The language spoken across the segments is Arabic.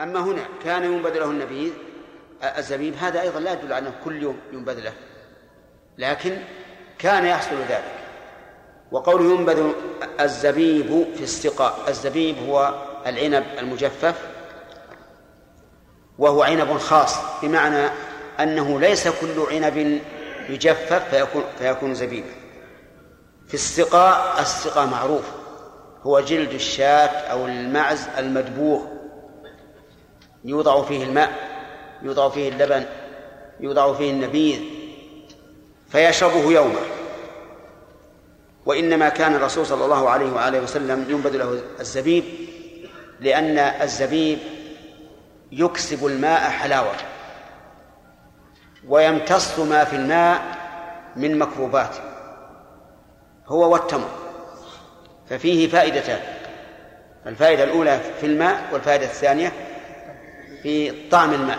أما هنا كان ينبذ له النبيذ الزبيب هذا أيضا لا يدل على أنه كل يوم ينبذ له لكن كان يحصل ذلك. وقوله ينبذ الزبيب في السقاء الزبيب هو العنب المجفف وهو عنب خاص بمعنى أنه ليس كل عنب يجفف فيكون, فيكون زبيبا في السقاء السقاء معروف هو جلد الشاة أو المعز المدبوغ. يوضع فيه الماء يوضع فيه اللبن يوضع فيه النبيذ فيشربه يومه. وإنما كان الرسول صلى الله عليه وآله وسلم ينبذ له الزبيب لأن الزبيب يكسب الماء حلاوة ويمتص ما في الماء من مكروبات هو والتمر. ففيه فائدتان الفائدة الأولى في الماء والفائدة الثانية في طعم الماء.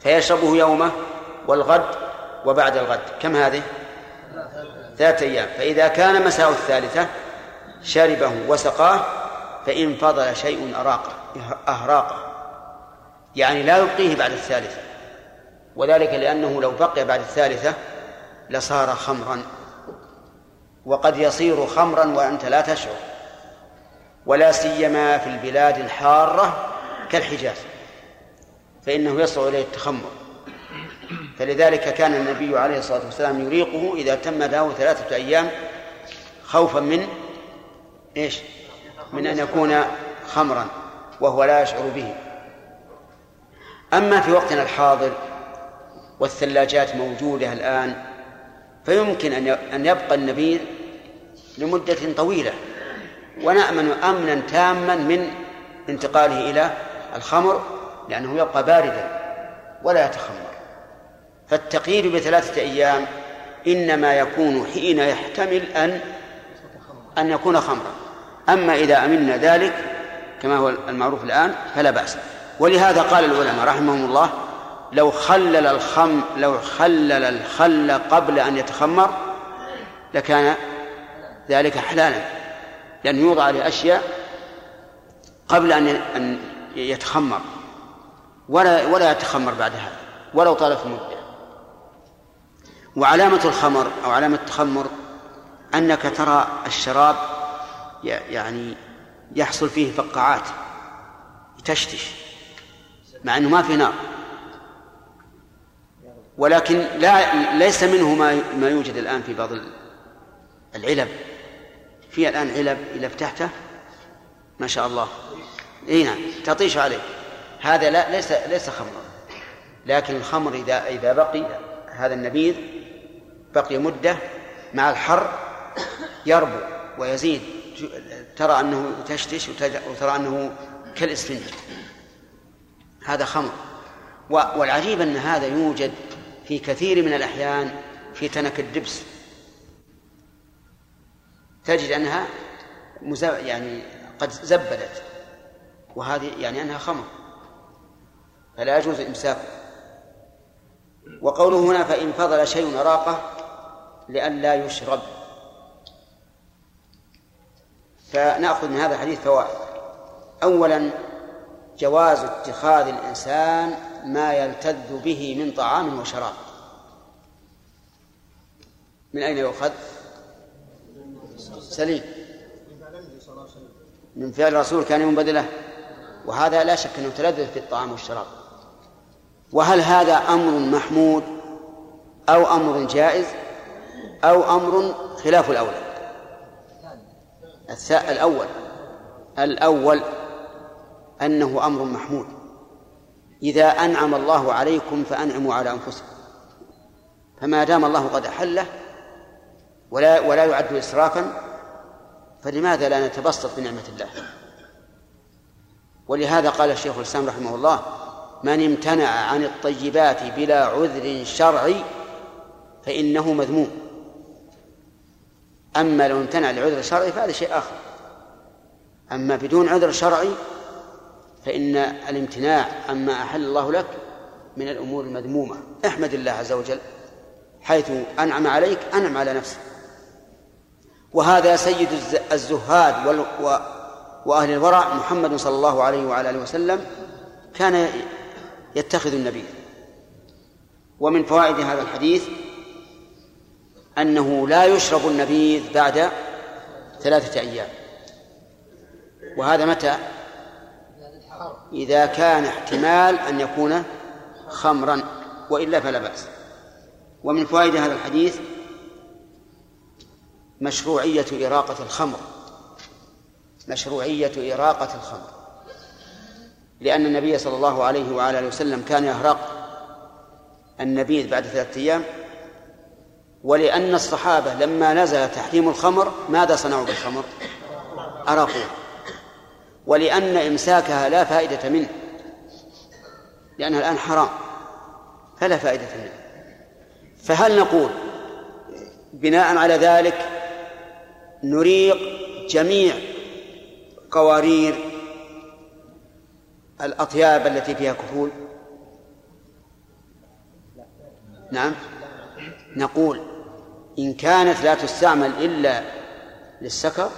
فيشربه يومه والغد وبعد الغد. كم هذه؟ ثلاثة أيام. فإذا كان مساء الثالثة شربه وسقاه فإن فضل شيء أراقه أهراقه. يعني لا يبقيه بعد الثالثة. وذلك لأنه لو بقي بعد الثالثة لصار خمرا. وقد يصير خمرا وأنت لا تشعر. ولا سيما في البلاد الحارة كالحجاز فإنه يصعب إليه التخمر. فلذلك كان النبي عليه الصلاة والسلام يريقه إذا تم له ثلاثة أيام خوفا من إيش؟ من أن يكون خمرا وهو لا يشعر به. أما في وقتنا الحاضر والثلاجات موجودة الآن فيمكن أن أن يبقى النبيذ لمدة طويلة. ونأمن أمنا تاما من انتقاله إلى الخمر لأنه يبقى باردا ولا يتخمر. فالتقييد بثلاثة أيام إنما يكون حين يحتمل أن أن يكون خمرا. أما إذا أمنا ذلك كما هو المعروف الآن فلا بأس. ولهذا قال العلماء رحمهم الله لو خلل الخم لو خلل الخل قبل أن يتخمر لكان ذلك حلالا لأن يوضع لأشياء قبل أن أن يتخمر. ولا ولا يتخمر بعد هذا ولو طالت المدة وعلامة الخمر أو علامة التخمر أنك ترى الشراب يعني يحصل فيه فقاعات تشتش مع أنه ما في نار. ولكن لا ليس منه ما ما يوجد الآن في بعض العلب. في الآن علب إذا فتحته ما شاء الله. إي نعم. تطيش عليه. هذا لا ليس ليس خمرا. لكن الخمر إذا إذا بقي هذا النبيذ بقي مدة مع الحر يربو ويزيد. ترى أنه تشتش وترى أنه كالإسفنج. هذا خمر. والعجيب أن هذا يوجد في كثير من الأحيان في تنك الدبس. تجد أنها يعني قد زبدت. وهذه يعني أنها خمر فلا يجوز إمساكه وقوله هنا فإن فضل شيء راقه لئلا يشرب. فنأخذ من هذا الحديث فوائد. أولا جواز اتخاذ الإنسان ما يلتذ به من طعام وشراب. من أين يؤخذ؟ سليم. من فعل الرسول كان ينبذله وهذا لا شك أنه تلذذ في الطعام والشراب. وهل هذا أمر محمود أو أمر جائز أو أمر خلاف الأولى؟ الأول. الأول أنه أمر محمود. إذا أنعم الله عليكم فأنعموا على أنفسكم. فما دام الله قد أحله ولا ولا يعد إسرافا فلماذا لا نتبسط بنعمة الله؟ ولهذا قال الشيخ الإسلام رحمه الله من امتنع عن الطيبات بلا عذر شرعي فإنه مذموم. أما لو امتنع لعذر شرعي فهذا شيء آخر. أما بدون عذر شرعي فإن الامتناع عما أحل الله لك من الأمور المذمومة. احمد الله عز وجل حيث أنعم عليك أنعم على نفسك. وهذا سيد الزهاد وأهل الورع محمد صلى الله عليه وعلى آله وسلم كان يتخذ النبي. ومن فوائد هذا الحديث أنه لا يشرب النبيذ بعد ثلاثة أيام. وهذا متى؟ إذا كان احتمال أن يكون خمرا وإلا فلا بأس. ومن فوائد هذا الحديث مشروعية إراقة الخمر. مشروعية إراقة الخمر. لأن النبي صلى الله عليه وعلى آله وسلم كان يهرق النبيذ بعد ثلاثة أيام ولأن الصحابة لما نزل تحريم الخمر ماذا صنعوا بالخمر؟ أراقوه. ولأن إمساكها لا فائدة منه لأنها الآن حرام فلا فائدة منه. فهل نقول بناء على ذلك نريق جميع قوارير الأطياب التي فيها كحول. نعم. نقول إن كانت لا تستعمل إلا للسكر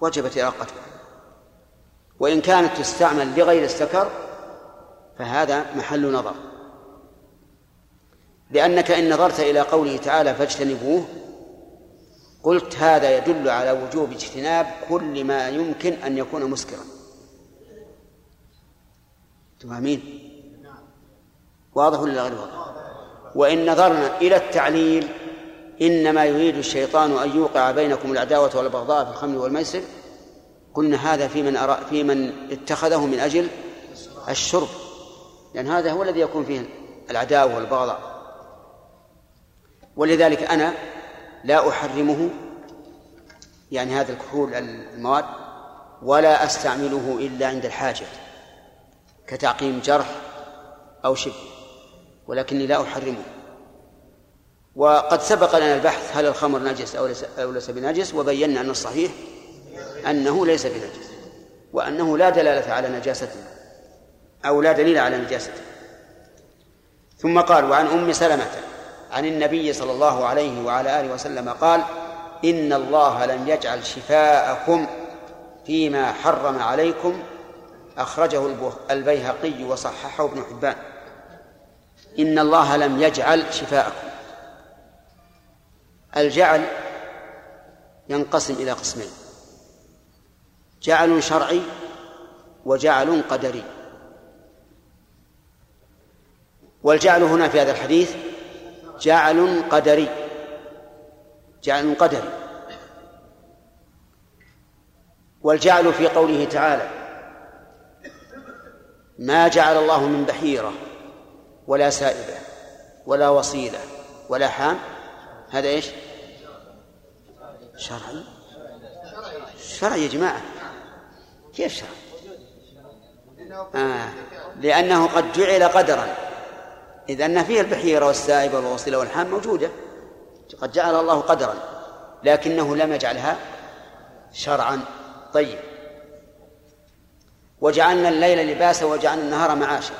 وجبت إراقتها. وإن كانت تستعمل لغير السكر فهذا محل نظر. لأنك إن نظرت إلى قوله تعالى فاجتنبوه قلت هذا يدل على وجوب اجتناب كل ما يمكن أن يكون مسكرا. تفهمين واضح ولا غير واضح؟ وإن نظرنا إلى التعليل إنما يريد الشيطان أن يوقع بينكم العداوة والبغضاء في الخمر والميسر. قلنا هذا في من أرى في من اتخذه من أجل الشرب. لأن هذا هو الذي يكون فيه العداوة والبغضاء. ولذلك أنا لا أحرمه يعني هذا الكحول المواد ولا أستعمله إلا عند الحاجة كتعقيم جرح أو شبه ولكني لا أحرمه. وقد سبق لنا البحث هل الخمر نجس أو ليس, أو ليس بنجس وبينا أن الصحيح أنه ليس بنجس وأنه لا دلالة على نجاسته أو لا دليل على نجاسته. ثم قال وعن أم سلمة عن النبي صلى الله عليه وعلى آله وسلم قال إن الله لم يجعل شفاءكم فيما حرم عليكم أخرجه البيهقي وصححه ابن حبان. إن الله لم يجعل شفاءكم. الجعل ينقسم إلى قسمين جعل شرعي وجعل قدري. والجعل هنا في هذا الحديث جعل قدري جعل قدري والجعل في قوله تعالى ما جعل الله من بحيرة ولا سائبة ولا وصيلة ولا حام هذا إيش؟ شرعي شرعي يا جماعة كيف شرع؟ آه. لأنه قد جعل قدرا إذ أن فيه البحيرة والسائبة والوصيلة والحام موجودة. قد جعل الله قدرا لكنه لم يجعلها شرعا. طيب. وجعلنا الليل لباسا وجعلنا النهار معاشا.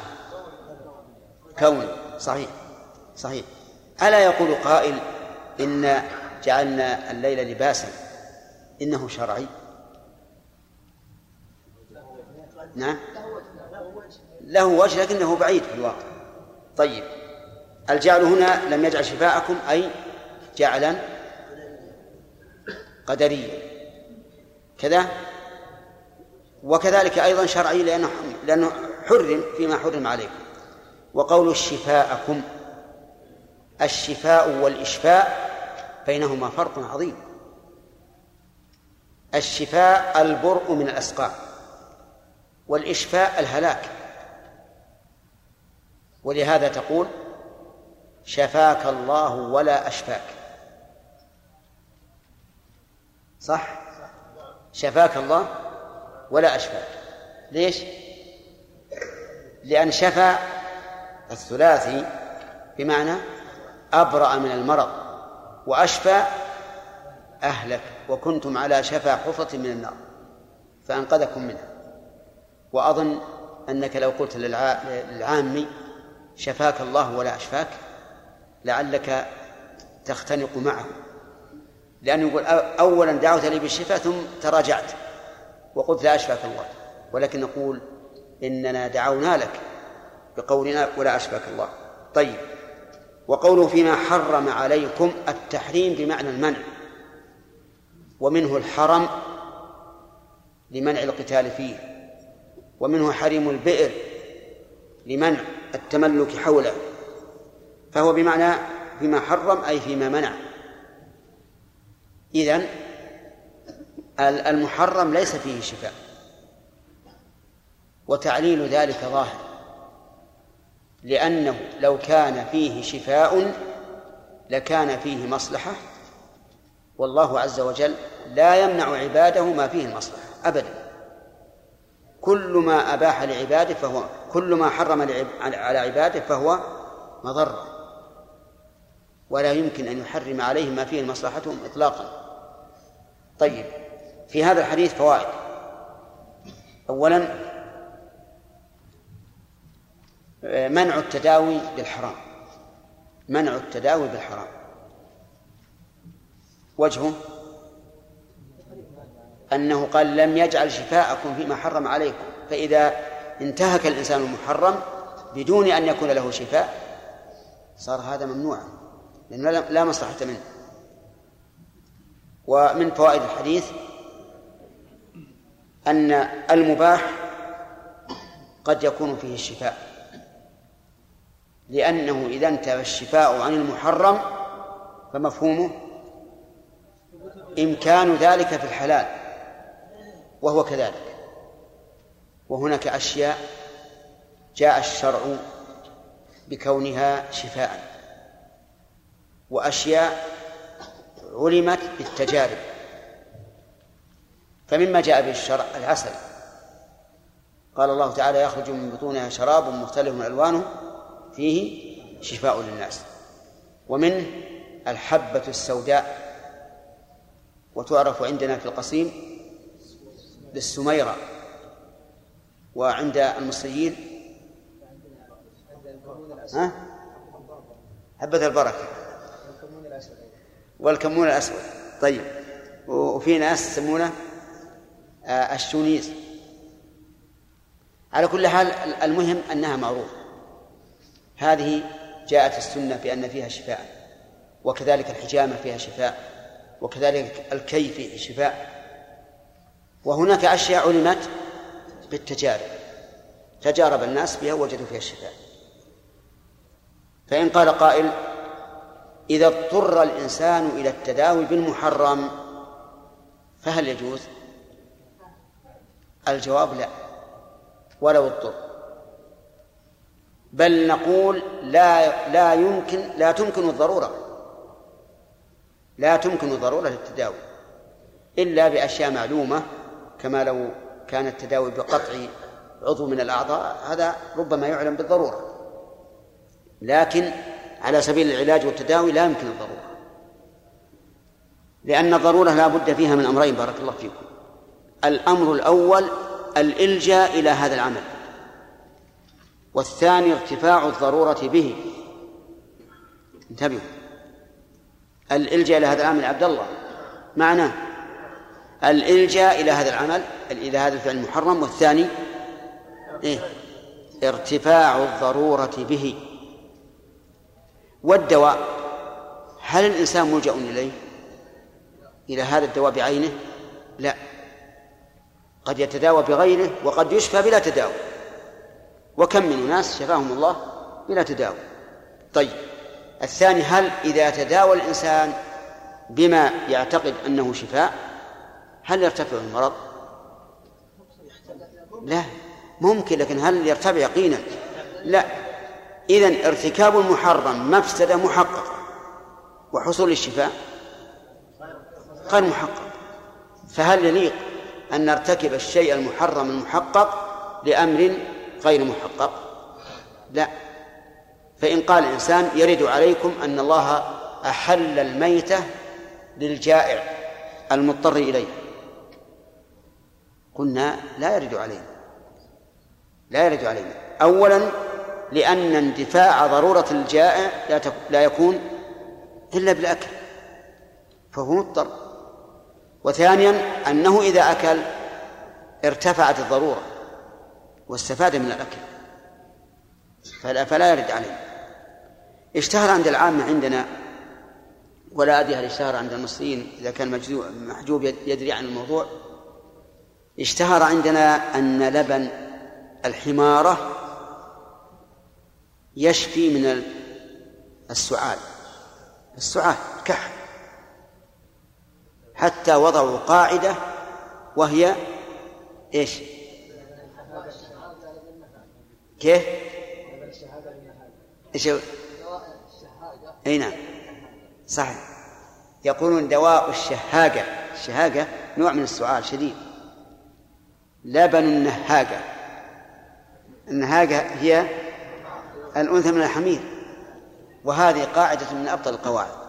كون. صحيح. صحيح. ألا يقول قائل إن جعلنا الليل لباسا؟ إنه شرعي. نعم. له وجه لكنه بعيد في الواقع. طيب. الجعل هنا لم يجعل شفاءكم أي جعلا قدريا. كذا. وكذلك أيضا شرعي لأنه لأنه حرم فيما حرم عليكم. وقول شفاءكم الشفاء والإشفاء بينهما فرق عظيم. الشفاء البرء من الأسقام والإشفاء الهلاك. ولهذا تقول شفاك الله ولا أشفاك. صح؟ شفاك الله ولا أشفاك. ليش؟ لأن شفى الثلاثي بمعنى أبرأ من المرض وأشفى أهلك وكنتم على شفا حفرة من النار فأنقذكم منها. وأظن أنك لو قلت للعامي شفاك الله ولا أشفاك؟ لعلك تختنق معه. لأنه يقول أولا دعوت لي بالشفاء ثم تراجعت وقلت لا أشفاك الله. ولكن نقول إننا دعونا لك بقولنا ولا أشفاك الله. طيب. وقوله فيما حرم عليكم التحريم بمعنى المنع. ومنه الحرم لمنع القتال فيه. ومنه حريم البئر لمنع التملك حوله فهو بمعنى فيما حرم أي فيما منع. إذن المحرم ليس فيه شفاء وتعليل ذلك ظاهر لأنه لو كان فيه شفاء لكان فيه مصلحة والله عز وجل لا يمنع عباده ما فيه المصلحة أبدا. كل ما أباح لعباده فهو كل ما حرم على عباده فهو مضرة ولا يمكن أن يحرم عليهم ما فيه مصلحتهم إطلاقا. طيب في هذا الحديث فوائد. أولا منع التداوي بالحرام. منع التداوي بالحرام. وجهه أنه قال لم يجعل شفاءكم فيما حرم عليكم فإذا انتهك الإنسان المحرم بدون أن يكون له شفاء صار هذا ممنوعا لأنه لا مصلحة منه. ومن فوائد الحديث أن المباح قد يكون فيه الشفاء لأنه إذا انتهى الشفاء عن المحرم فمفهومه إمكان ذلك في الحلال. وهو كذلك. وهناك أشياء جاء الشرع بكونها شفاء. وأشياء علمت بالتجارب. فمما جاء به الشرع العسل. قال الله تعالى يخرج من بطونها شراب مختلف ألوانه فيه شفاء للناس. ومنه الحبة السوداء. وتعرف عندنا في القصيم بالسميرة وعند المصريين ها؟ حبة البركة. والكمون الأسود. طيب. وفي ناس يسمونه آه، الشونيز على كل حال المهم أنها معروفة. هذه جاءت السنة بأن فيها شفاء وكذلك الحجامة فيها شفاء وكذلك الكي فيه شفاء. وهناك أشياء علمت بالتجارب تجارب الناس بها وجدوا فيها الشفاء فإن قال قائل إذا اضطر الإنسان إلى التداوي بالمحرم فهل يجوز؟ الجواب لا ولو اضطر بل نقول لا لا يمكن لا تمكن الضرورة لا تمكن الضرورة للتداوي إلا بأشياء معلومة كما لو كان التداوي بقطع عضو من الأعضاء هذا ربما يعلم بالضرورة. لكن على سبيل العلاج والتداوي لا يمكن الضرورة. لأن الضرورة لا بد فيها من أمرين بارك الله فيكم. الأمر الأول الإلجاء إلى هذا العمل. والثاني ارتفاع الضرورة به. انتبهوا. الإلجاء إلى هذا العمل عبد الله. معناه الإلجاء إلى هذا العمل إلى هذا الفعل المحرم والثاني إيه؟ ارتفاع الضرورة به. والدواء هل الإنسان ملجأ إليه؟ إلى هذا الدواء بعينه؟ لا. قد يتداوى بغيره وقد يشفى بلا تداوي. وكم من أناس شفاهم الله بلا تداوي. طيب الثاني هل إذا تداوى الإنسان بما يعتقد أنه شفاء هل يرتفع المرض؟ لا. ممكن لكن هل يرتفع يقينا؟ لا. إذا ارتكاب المحرم مفسدة محققة. وحصول الشفاء غير محقق. فهل يليق أن نرتكب الشيء المحرم المحقق لأمر غير محقق؟ لا. فإن قال الإنسان يرد عليكم أن الله أحل الميتة للجائع المضطر إليه. قلنا لا يرد علينا. لا يرد علينا. أولا لأن اندفاع ضرورة الجائع لا لا يكون إلا بالأكل فهو مضطر. وثانيا أنه إذا أكل ارتفعت الضرورة واستفاد من الأكل فلا, فلا يرد عليه اشتهر عند العامة عندنا ولا أدري هل اشتهر عند المصريين إذا كان محجوب يدري عن الموضوع. اشتهر عندنا أن لبن الحمارة يشفي من السعال. السعال كحل حتى وضعوا قاعدة وهي إيش؟ كيف؟ إيش أي نعم. صحيح. يقولون دواء الشهاقة الشهاقة نوع من السعال شديد. لبن النهاقة النهاقة هي الأنثى من الحمير وهذه قاعدة من أبطل القواعد.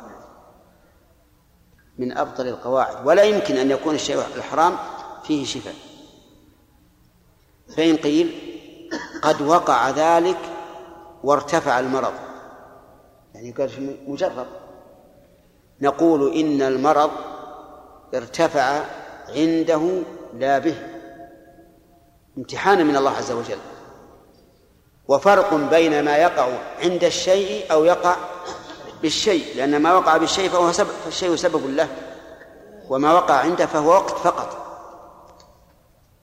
من أبطل القواعد. ولا يمكن أن يكون الشيء الحرام فيه شفاء. فإن قيل قد وقع ذلك وارتفع المرض. يعني قال مجرب نقول إن المرض ارتفع عنده لا به. امتحانا من الله عز وجل. وفرق بين ما يقع عند الشيء أو يقع بالشيء لأن ما وقع بالشيء فهو سبب فالشيء سبب له وما وقع عنده فهو وقت فقط.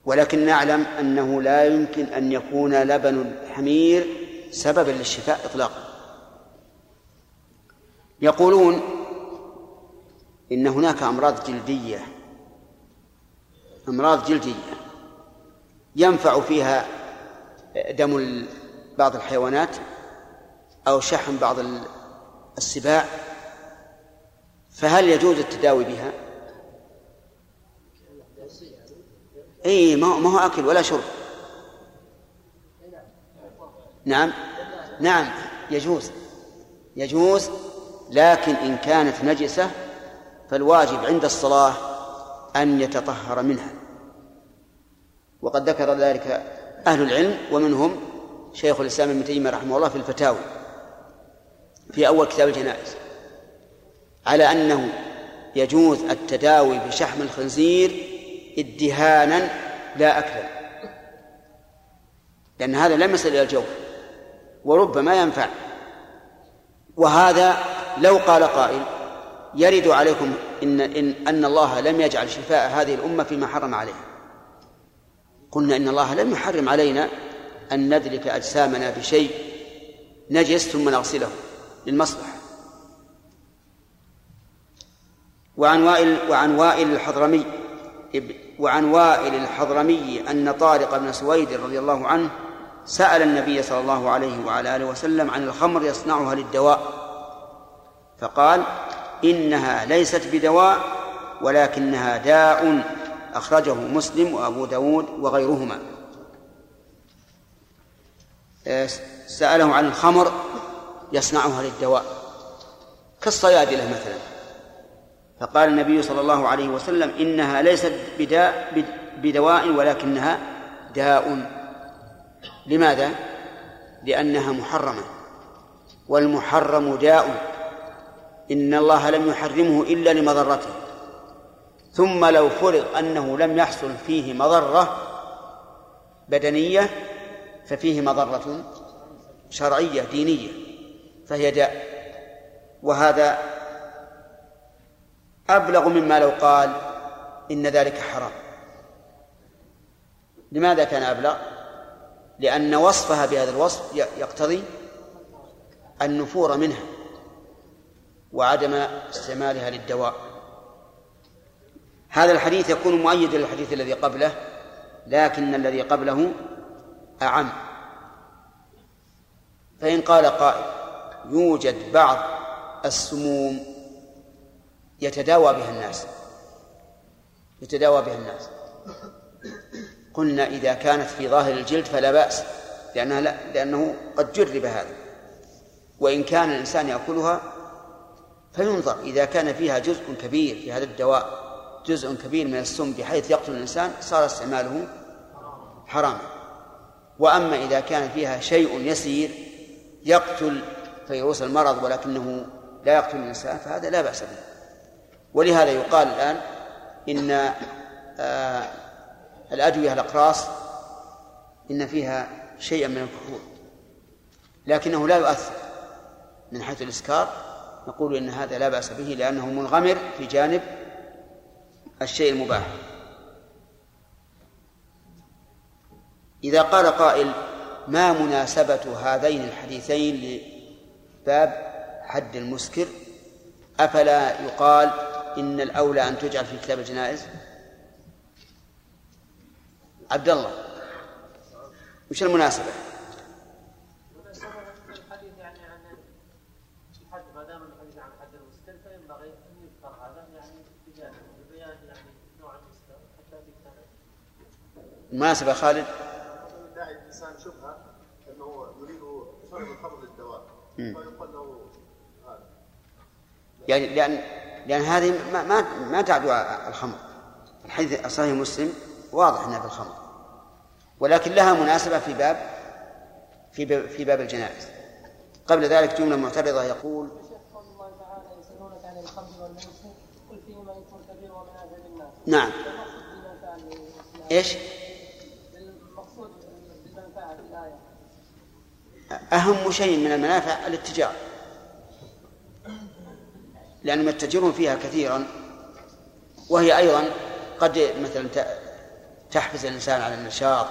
ولكن نعلم أنه لا يمكن أن يكون لبن الحمير سببا للشفاء إطلاقا. يقولون إن هناك أمراض جلدية أمراض جلدية ينفع فيها دم بعض الحيوانات أو شحم بعض السباع فهل يجوز التداوي بها؟ إي ما هو أكل ولا شرب. نعم. نعم يجوز. يجوز لكن إن كانت نجسة فالواجب عند الصلاة أن يتطهر منها. وقد ذكر ذلك أهل العلم ومنهم شيخ الإسلام ابن تيمية رحمه الله في الفتاوي في أول كتاب الجنائز على أنه يجوز التداوي بشحم الخنزير ادهانا لا أكلا لأن هذا لم يصل إلى الجوف وربما ينفع. وهذا لو قال قائل يرد عليكم إن, إن أن الله لم يجعل شفاء هذه الأمة فيما حرم عليها. قلنا إن الله لم يحرم علينا أن ندرك أجسامنا بشيء نجس ثم نغسله للمصلحة. وعن وائل وعن وائل الحضرمي وعن وائل الحضرمي أن طارق بن سويد رضي الله عنه سأل النبي صلى الله عليه وعلى آله وسلم عن الخمر يصنعها للدواء. فقال إنها ليست بدواء ولكنها داء. أخرجه مسلم وأبو داود وغيرهما. سأله عن الخمر يصنعها للدواء. كالصيادلة مثلا. فقال النبي صلى الله عليه وسلم إنها ليست بداء بدواء ولكنها داء. لماذا؟ لأنها محرمة. والمحرم داء. إن الله لم يحرمه إلا لمضرته. ثم لو فرض أنه لم يحصل فيه مضرة بدنية ففيه مضرة شرعية دينية فهي داء. وهذا أبلغ مما لو قال إن ذلك حرام. لماذا كان أبلغ؟ لأن وصفها بهذا الوصف يقتضي النفور منها وعدم استعمالها للدواء. هذا الحديث يكون مؤيدا للحديث الذي قبله لكن الذي قبله أعم. فإن قال قائل يوجد بعض السموم يتداوى بها الناس. يتداوى بها الناس. قلنا إذا كانت في ظاهر الجلد فلا بأس لأنها لا لأنه قد جرب هذا. وإن كان الإنسان يأكلها فينظر إذا كان فيها جزء كبير في هذا الدواء. جزء كبير من السم بحيث يقتل الإنسان صار استعماله حراما وأما إذا كان فيها شيء يسير يقتل فيروس المرض ولكنه لا يقتل الإنسان فهذا لا بأس به. ولهذا يقال الآن إن آه، الأدوية الأقراص إن فيها شيئا من الكحول لكنه لا يؤثر من حيث الإسكار. نقول إن هذا لا بأس به لأنه منغمر في جانب الشيء المباح. إذا قال قائل ما مناسبة هذين الحديثين لباب حد المسكر؟ أفلا يقال إن الأولى أن تجعل في كتاب الجنائز؟ عبد الله وش المناسبة؟ المناسبة خالد؟ الإنسان شبهة أنه يريد شرب الخمر للدواء. فيقال له هذا. يعني لأن لأن هذه ما ما, ما تعدو الخمر. الحديث الصحيح مسلم واضح أنها بالخمر. ولكن لها مناسبة في باب في باب في باب الجنائز. قبل ذلك جملة معترضة يقول نعم. إيش؟ أهم شيء من المنافع الاتجار. لأنهم يتجرون فيها كثيرا وهي أيضا قد مثلا تحفز الإنسان على النشاط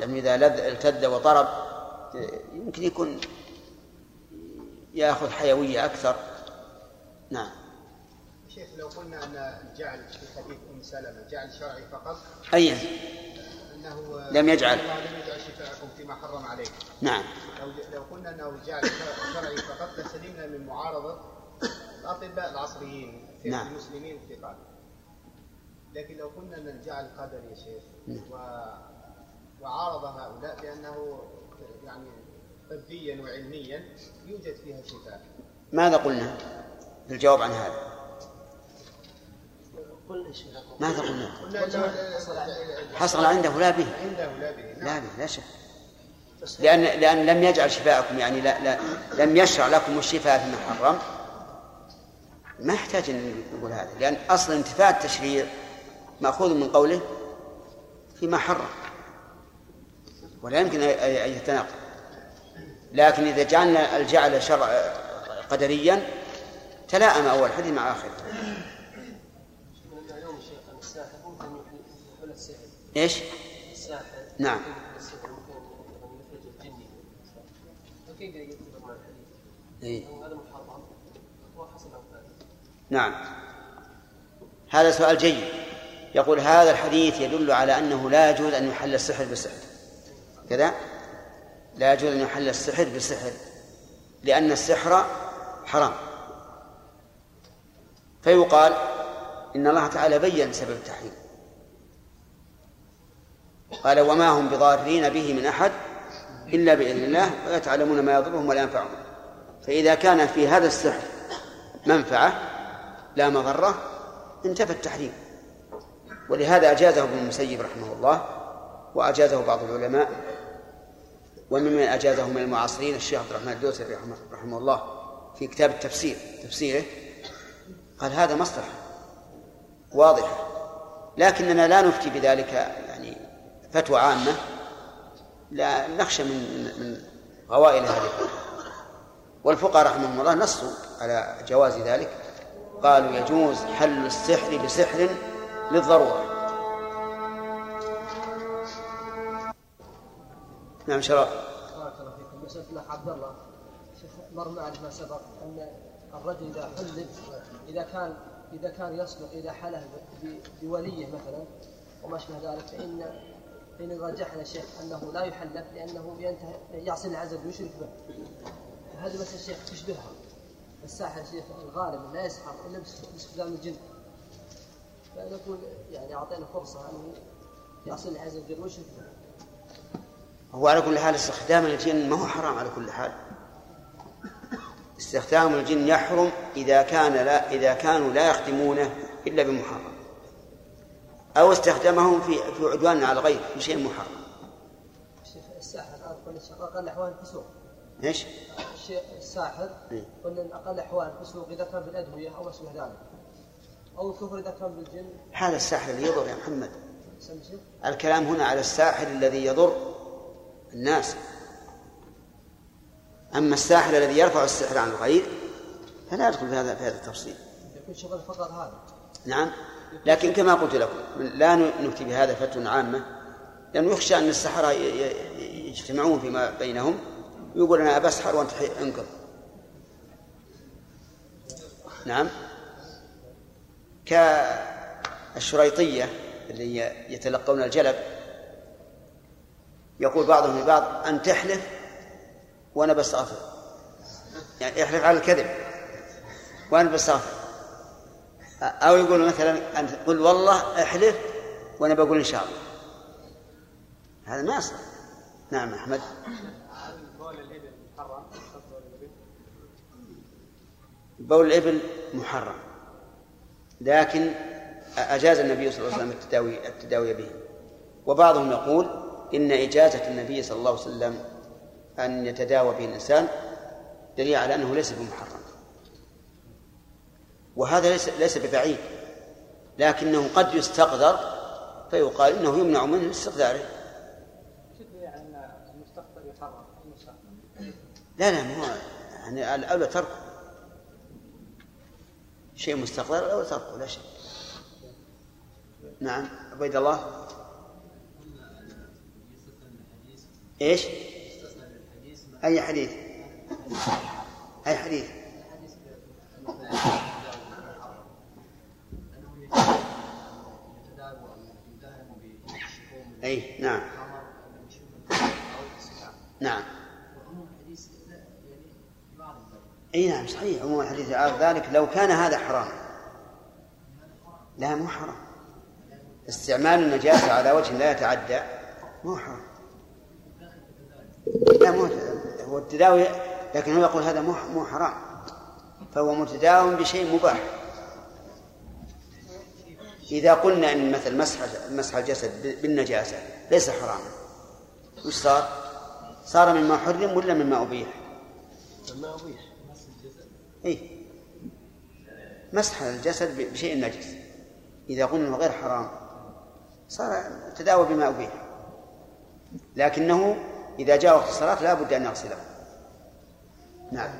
لأنه إذا التد وضرب يمكن يكون يأخذ حيوية أكثر. نعم. شيخ لو قلنا أن الجعل في حديث أم سلمة جعل شرعي فقط؟ أي. أنه لم يجعل لم يجعل شفاءكم فيما حرم عليكم نعم لو لو قلنا إنه جعل شرعي فقط لسلمنا من معارضة الأطباء العصريين في نعم. المسلمين الثقات لكن لو قلنا إن الجعل قدري يا شيخ نعم. و... وعارض هؤلاء بانه يعني طبيا وعلميا يوجد فيها شفاء ماذا قلنا في الجواب عن هذا؟ ماذا قلنا؟ حصل عنده لا به. عنده لا به. لا به لا شك. لأن لأن لم يجعل شفاءكم يعني لا, لا لم يشرع لكم الشفاء فيما حرم. ما يحتاج أن نقول هذا لأن أصل انتفاء التشريع مأخوذ من قوله فيما حرم. ولا يمكن أن يتناقض. لكن إذا جعلنا الجعل شرع قدريا تلاءم أول حديث مع آخر. إيش؟ نعم. إيه؟ نعم. هذا سؤال جيد. يقول هذا الحديث يدل على أنه لا يجوز أن يحل السحر بسحر كذا؟ لا يجوز أن يحل السحر بسحر لأن السحر حرام. فيقال إن الله تعالى بين سبب التحريم. قال وما هم بضارين به من أحد إلا بإذن الله ويتعلمون ما يضرهم ولا ينفعهم. فإذا كان في هذا السحر منفعة لا مضرة انتفى التحريم. ولهذا أجازه ابن المسيب رحمه الله وأجازه بعض العلماء وممن أجازه من المعاصرين الشيخ عبد الرحمن الدوسري رحمه الله في كتاب التفسير تفسيره قال هذا مصلحة واضحة لكننا لا نفتي بذلك فتوى عامة لا نخشى من من غوائل هذه والفقهاء رحمهم الله نصوا على جواز ذلك. قالوا يجوز حل السحر بسحر للضرورة. نعم شرف بارك الله فيكم. الأخ عبد الله. مر معنا ما سبق أن الرجل إذا حلل إذا كان إذا كان يصلح إذا حلف بوليه مثلا وما أشبه ذلك فإن فإن رجحنا شيخ أنه لا يحلف لأنه ينتهي يعصي العزل ويشرك به. هذه مثل الشيخ تشبهها. الساحر شيخ الغالب لا يسحر إلا باستخدام الجن. فنقول يعني أعطينا فرصة انه يعصي العزل ويشرك به. هو على كل حال استخدام الجن ما هو حرام على كل حال. استخدام الجن يحرم إذا كان لا إذا كانوا لا يخدمونه إلا بمحرم. أو استخدمهم في في عدوان على الغير في شيء محرم. الشيخ الساحر أقل أحوال الفسوق. إيش؟ الشيخ الساحر قلنا أقل أحوال الفسوق إذا كان بالأدوية أو ما شابه ذلك. أو الكفر إذا كان بالجن. هذا الساحر اللي يضر يا محمد. الكلام هنا على الساحر الذي يضر الناس أما الساحر الذي يرفع السحر عن الغير فلا يدخل في هذا في هذا التفصيل. يكون شغل فقط هذا. نعم لكن كما قلت لكم لا نفتي بهذا فتوى عامة. لأنه يخشى أن السحرة يجتمعون فيما بينهم. ويقول أنا أبسحر وأنت أنقذ. نعم. كالشريطية اللي يتلقون الجلب يقول بعضهم لبعض أن تحلف وأنا بستغفر. يعني احلف على الكذب وأنا بستغفر. أو يقول مثلا أن تقول والله أحلف وأنا بقول إن شاء الله. هذا ما يصلح نعم أحمد. بول الإبل محرم. لكن أجاز النبي صلى الله عليه وسلم التداوي التداوي به. وبعضهم يقول إن إجازة النبي صلى الله عليه وسلم أن يتداوى به الإنسان دليل على أنه ليس بمحرم. وهذا ليس ليس ببعيد لكنه قد يستقدر فيقال إنه يمنع منه استقداره. لا لا مو يعني الأولى تركه. شيء مستقدر الأولى تركه لا شيء. نعم عبيد الله إيش؟ أي حديث؟ أي حديث؟ أي نعم. نعم. أي نعم صحيح عموم الحديث. يعارض ذلك لو كان هذا حرام. لا مو حرام. استعمال النجاسة على وجه لا يتعدى مو حرام. لا مو هو التداوي لكن هو يقول هذا مو مو حرام. فهو متداوم بشيء مباح. إذا قلنا أن مثل مسح مسح الجسد بالنجاسة ليس حراما وش صار؟ صار مما حرم ولا مما أبيح؟ مما أبيح. أي مسح الجسد بشيء نجس إذا قلنا أنه غير حرام صار تداوى بما أبيح. لكنه إذا جاء وقت الصلاة لا بد أن يغسله. نعم.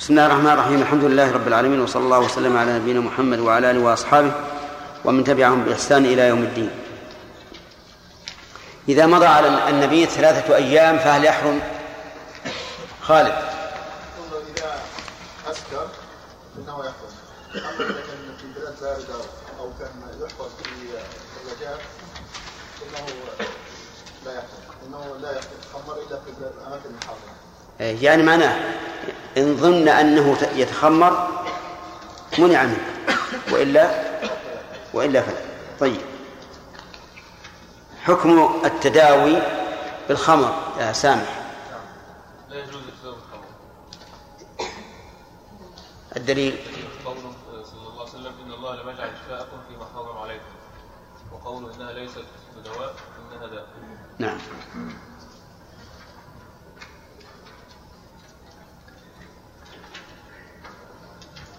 بسم الله الرحمن الرحيم الحمد لله رب العالمين وصلى الله وسلم على نبينا محمد وعلى اله واصحابه ومن تبعهم باحسان إلى يوم الدين اذا مضى على النبي ثلاثة أيام فهل يحرم خالد اذا اسكر إنه يحرم اما إذا كان في بلاد بارده أو كان يحفظ في إنه لا يحرم إنه لا إلا في الأماكن المحرمه إيه، يعني معناه إن ظن أنه يتخمر منع منه. وإلا وإلا فلا. طيب. حكم التداوي بالخمر يا سامح. لا يجوز التداوي بالخمر. الدليل؟ قوله صلى الله عليه وسلم إن الله لم يجعل شفاءكم فيما حرم عليكم. وقوله إنها ليست بدواء إنها داء. نعم.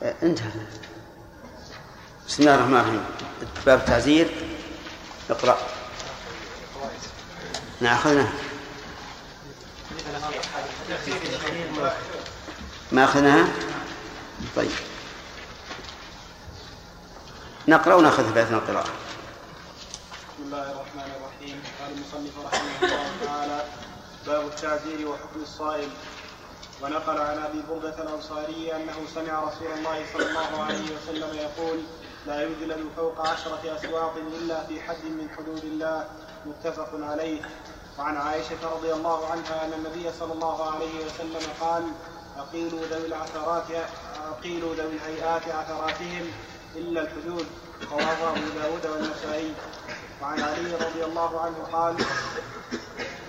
انتهى. بسم الله الرحمن الرحيم. باب التعزير. اقرأ. نأخذنا ما أخذناها؟ طيب. نقرأ ونأخذ في أثناء القراءة. بسم الله الرحمن الرحيم. قال المصنف رحمه الله تعالى باب التعزير وحكم الصائم. ونقل عن أبي برده الأنصاري أنه سمع رسول الله صلى الله عليه وسلم يقول لا يجلد فوق عشرة أسواق إلا في حد من حدود الله. متفق عليه. وعن عائشة رضي الله عنها أن النبي صلى الله عليه وسلم قال أقيلوا ذوي العثرات أقيلوا ذوي الهيئات عثراتهم إلا الحدود. رواه أبو داود والنسائي. وعن علي رضي الله عنه قال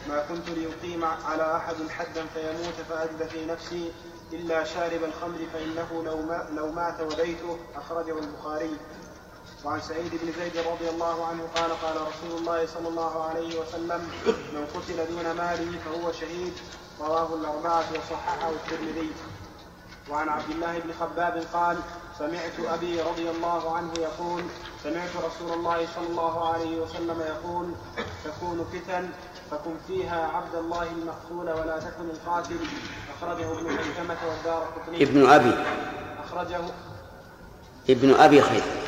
ما كنت ليقيم على أحد حدا فيموت فأجد في نفسي إلا شارب الخمر فإنه لو, ما لو مات وبيته أخرجه البخاري. وعن سعيد بن زيد رضي الله عنه قال قال رسول الله صلى الله عليه وسلم من قتل دون ماله فهو شهيد. رواه الأربعة وصححه الترمذي. وعن عبد الله بن خباب قال سمعت أبي رضي الله عنه يقول سمعت رسول الله صلى الله عليه وسلم يقول تكون فتن فكن فيها عبد الله المقتول ولا تكن القاتل. أخرجه ابن خيثمة والدار قطني. ابن أبي. أخرجه ابن أبي خيثمة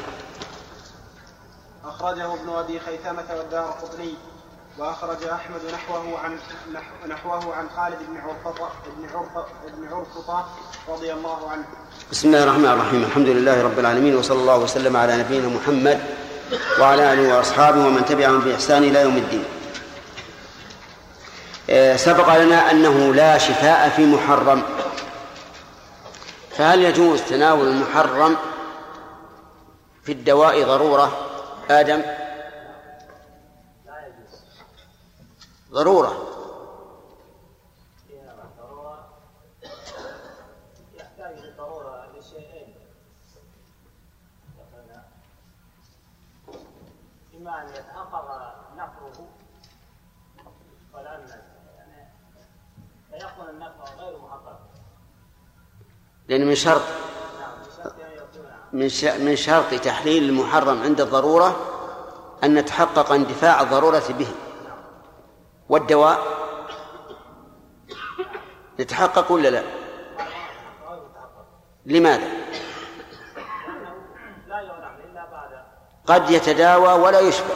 أخرجه ابن أبي خيثمة والدار قطني. وأخرج أحمد نحوه عن نحوه عن خالد بن عرفطة بن عرفطة بن عرفطة رضي الله عنه. بسم الله الرحمن الرحيم، الحمد لله رب العالمين وصلى الله وسلم على نبينا محمد وعلى آله وأصحابه ومن تبعهم بإحسان إلى يوم الدين. آه، سبق لنا أنه لا شفاء في محرم فهل يجوز تناول المحرم في الدواء ضرورة آدم ضرورة. إما أن يعني غير محقق لأن من شرط من من شرط تحليل المحرم عند الضرورة أن نتحقق اندفاع الضرورة به. والدواء يتحقق ولا لا؟ لماذا؟ قد يتداوى ولا يشفى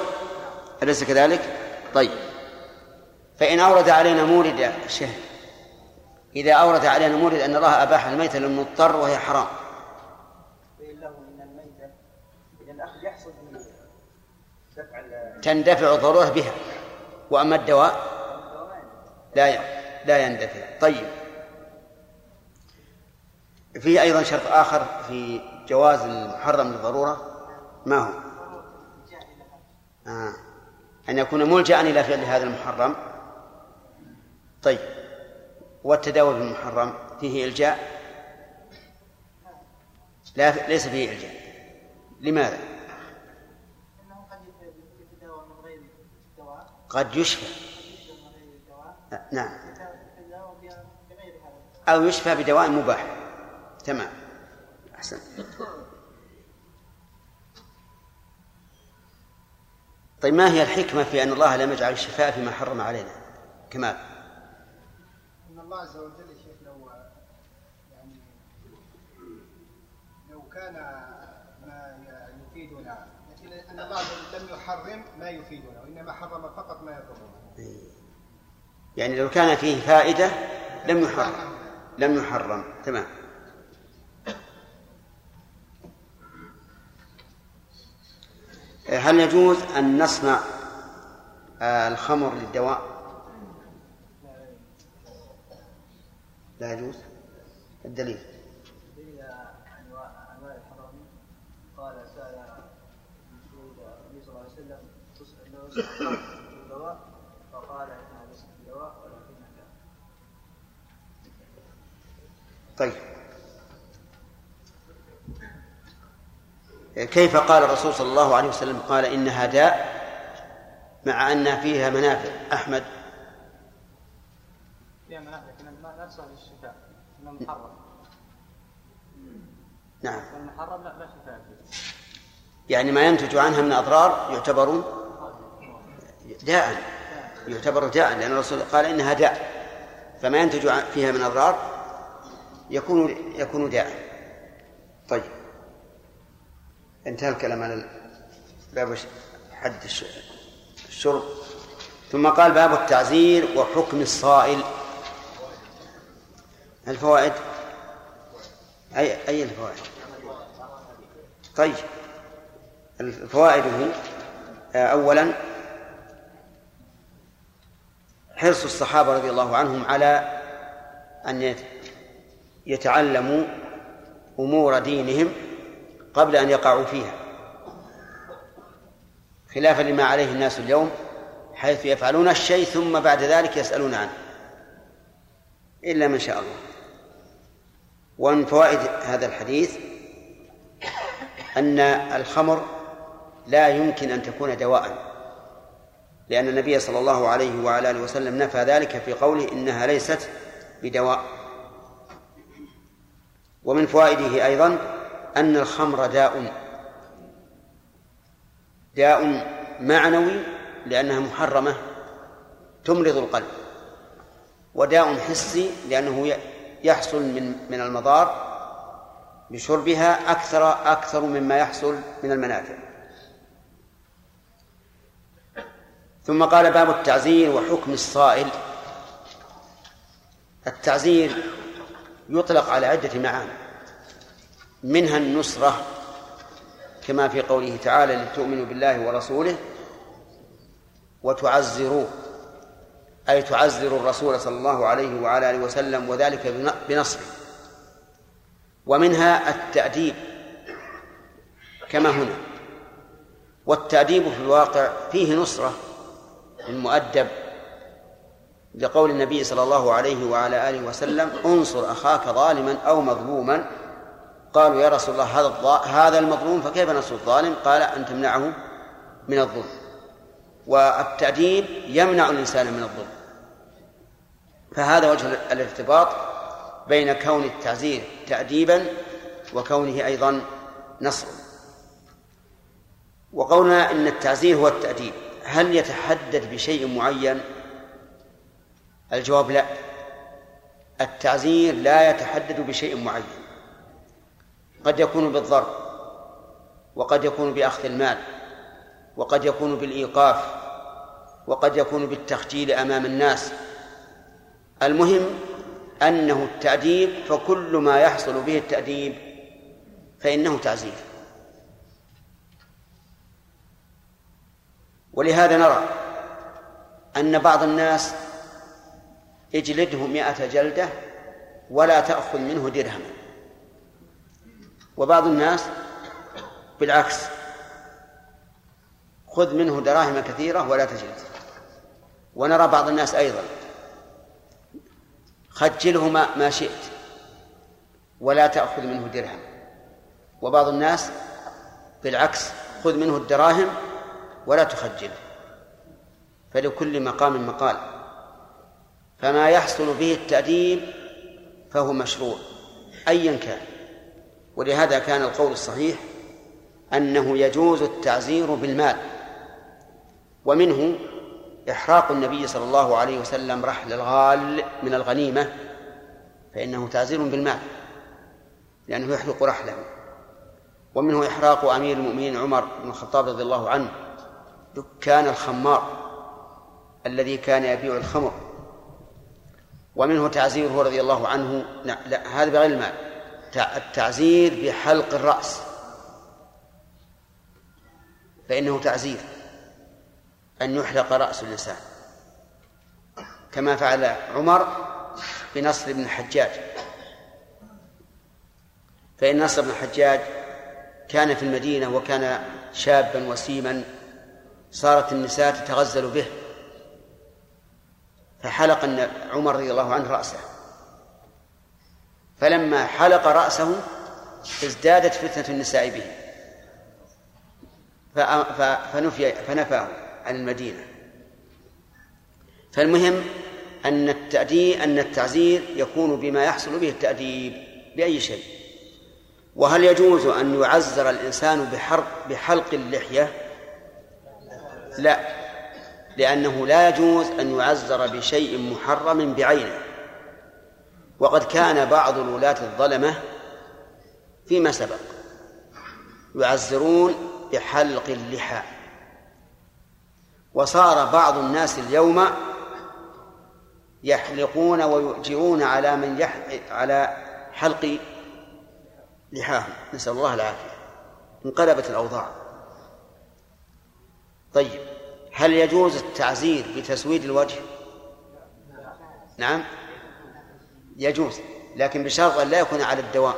أليس كذلك؟ طيب فإن أورد علينا مورد شيخ إذا أورد علينا مورد أن الله أباح الميتة للمضطر وهي حرام تندفع الضرورة بها وأما الدواء لا لا يندفع طيب. فيه أيضا شرط آخر في جواز المحرم للضرورة؟ ما هو؟ آه. أن يكون ملجأ إلى فعل هذا المحرم. طيب. والتداول بالمحرم فيه إلجاء؟ لا ليس فيه إلجاء. لماذا؟ أنه قد يتداوى من غير الدواء قد يشفى. نعم. أو يشفى بدواء مباح. تمام. أحسن. طيب ما هي الحكمة في أن الله لم يجعل الشفاء فيما حرم علينا؟ كمال. إن الله عز وجل لو يعني لو كان وجل لم يحرم ما يفيدنا وإنما حرم فقط ما يضرنا. يعني لو كان فيه فائدة لم يحرم. لم يحرم. تمام. هل يجوز أن نصنع آه، الخمر للدواء؟ لا يجوز. الدليل دليل انواع انواع الحرام قال سال مسعود النبي صلى الله عليه وسلم تسال انه يسال الدواء فقال انها ليست بدواء ولكنها داء طيب. كيف قال الرسول صلى الله عليه وسلم؟ قال إنها داء مع أن فيها منافع. أحمد. فيها منافع لكن ما نفسها للشفاء انه محرم. نعم. والمحرم لا لا شفاء فيه. يعني ما ينتج عنها من أضرار يعتبر داء يعتبر داء لأن الرسول قال إنها داء. فما ينتج فيها من أضرار يكون يكون داء. طيب. انتهى الكلام على باب حد الش- الشرب. ثم قال باب التعزير وحكم الصائل. الفوائد؟ أي أي الفوائد؟ طيب. فوائده أولا حرص الصحابة رضي الله عنهم على أن يت- يتعلموا أمور دينهم قبل أن يقعوا فيها. خلافا لما عليه الناس اليوم حيث يفعلون الشيء ثم بعد ذلك يسألون عنه. إلا من شاء الله. ومن فوائد هذا الحديث أن الخمر لا يمكن أن تكون دواء. لأن النبي صلى الله عليه وعلى آله وسلم نفى ذلك في قوله إنها ليست بدواء. ومن فوائده أيضا أن الخمر داء. داء معنوي لأنها محرمة تمرض القلب. وداء حسي لأنه يحصل من من المضار بشربها أكثر أكثر مما يحصل من المنافع. ثم قال باب التعزير وحكم الصائل. التعزير يطلق على عدة معاني منها النصرة كما في قوله تعالى لتؤمنوا بالله ورسوله وتعزروه أي تعزر الرسول صلى الله عليه وعلى آله وسلم وذلك بنصره. ومنها التأديب كما هنا. والتأديب في الواقع فيه نصرة للمؤدب لقول النبي صلى الله عليه وعلى آله وسلم انصر أخاك ظالما أو مظلوما. قالوا يا رسول الله هذا هذا المظلوم فكيف نصر الظالم؟ قال أن تمنعه من الظلم. والتأديب يمنع الإنسان من الظلم. فهذا وجه الارتباط بين كون التعزير تأديبا وكونه أيضا نصرا. وقولنا إن التعزير هو التأديب. هل يتحدد بشيء معين؟ الجواب لا. التعزير لا يتحدد بشيء معين. قد يكون بالضرب وقد يكون بأخذ المال وقد يكون بالإيقاف وقد يكون بالتخجيل أمام الناس. المهم أنه التأديب فكل ما يحصل به التأديب فإنه تعزير. ولهذا نرى أن بعض الناس اجلده مئة جلدة ولا تأخذ منه درهما وبعض الناس بالعكس خذ منه دراهم كثيرة ولا تجلد. ونرى بعض الناس أيضا خجله ما, ما شئت ولا تأخذ منه درهم. وبعض الناس بالعكس خذ منه الدراهم ولا تخجله فلكل مقام مقال. فما يحصل به التأديب فهو مشروع أيا كان. ولهذا كان القول الصحيح أنه يجوز التعزير بالمال. ومنه إحراق النبي صلى الله عليه وسلم رحل الغال من الغنيمة فإنه تعزير بالمال لأنه يحرق رحله. ومنه إحراق أمير المؤمنين عمر بن الخطاب رضي الله عنه دكان الخمار الذي كان يبيع الخمر. ومنه تعزيره رضي الله عنه لا, لا هذا بغير المال. التعزير بحلق الرأس. فإنه تعزير أن يحلق رأس الإنسان. كما فعل عمر بنصر بن الحجاج. فإن نصر بن الحجاج كان في المدينة وكان شابا وسيما صارت النساء تتغزل به. فحلق عمر رضي الله عنه رأسه. فلما حلق رأسه ازدادت فتنة النساء به. فنفي فنفاه عن المدينة. فالمهم أن التأديب أن التعزير يكون بما يحصل به التأديب بأي شيء. وهل يجوز أن يعزر الإنسان بحرق بحلق اللحية؟ لا. لأنه لا يجوز أن يعزر بشيء محرم بعينه. وقد كان بعض الولاة الظلمة فيما سبق يعزرون بحلق اللحى. وصار بعض الناس اليوم يحلقون ويؤجرون على من يح... على حلق لحاهم. نسأل الله العافية. انقلبت الأوضاع. طيب. هل يجوز التعزير بتسويد الوجه؟ نعم. يجوز لكن بشرط أن لا يكون على الدوام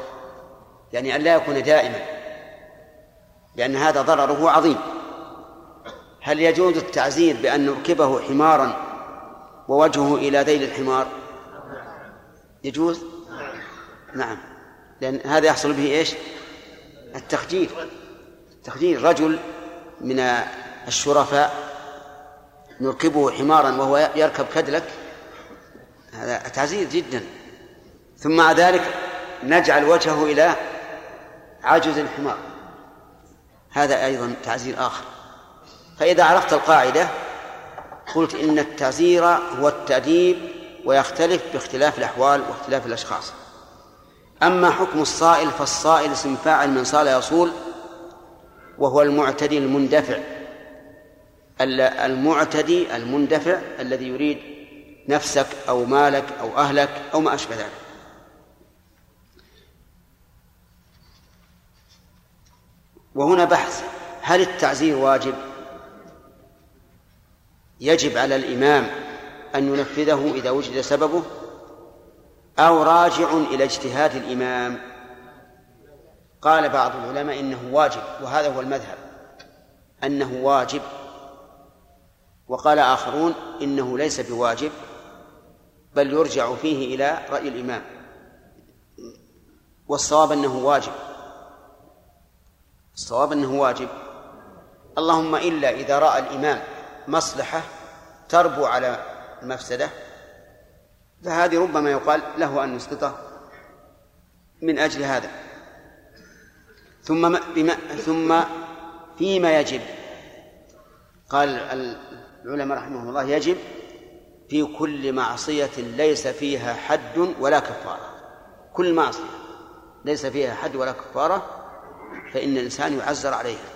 يعني أن لا يكون دائما لأن هذا ضرره عظيم. هل يجوز التعزير بأن نركبه حمارا ووجهه إلى ذيل الحمار؟ يجوز؟ نعم. لأن هذا يحصل به إيش؟ التخجير. تخجير رجل من الشرفاء. نركبه حمارا وهو يركب كدلك؟ هذا تعزير جدا. ثم مع ذلك نجعل وجهه إلى عجز الحمار. هذا أيضا تعزير آخر. فإذا عرفت القاعدة قلت إن التعزير هو التأديب ويختلف باختلاف الأحوال واختلاف الأشخاص. أما حكم الصائل فالصائل اسم فاعل من صال يصول وهو المعتدي المندفع. المعتدي المندفع الذي يريد نفسك أو مالك أو أهلك أو ما أشبه ذلك. وهنا بحث هل التعزير واجب؟ يجب على الإمام أن ينفذه إذا وجد سببه أو راجع إلى اجتهاد الإمام؟ قال بعض العلماء إنه واجب وهذا هو المذهب أنه واجب وقال آخرون إنه ليس بواجب بل يرجع فيه إلى رأي الإمام. والصواب أنه واجب. الصواب أنه واجب. اللهم إلا إذا رأى الإمام مصلحة تربو على المفسدة فهذه ربما يقال له أن يسقطه من أجل هذا. ثم بما ثم فيما يجب. قال العلماء رحمهم الله يجب في كل معصية ليس فيها حد ولا كفارة. كل معصية ليس فيها حد ولا كفارة فإن الإنسان يعزر عليها.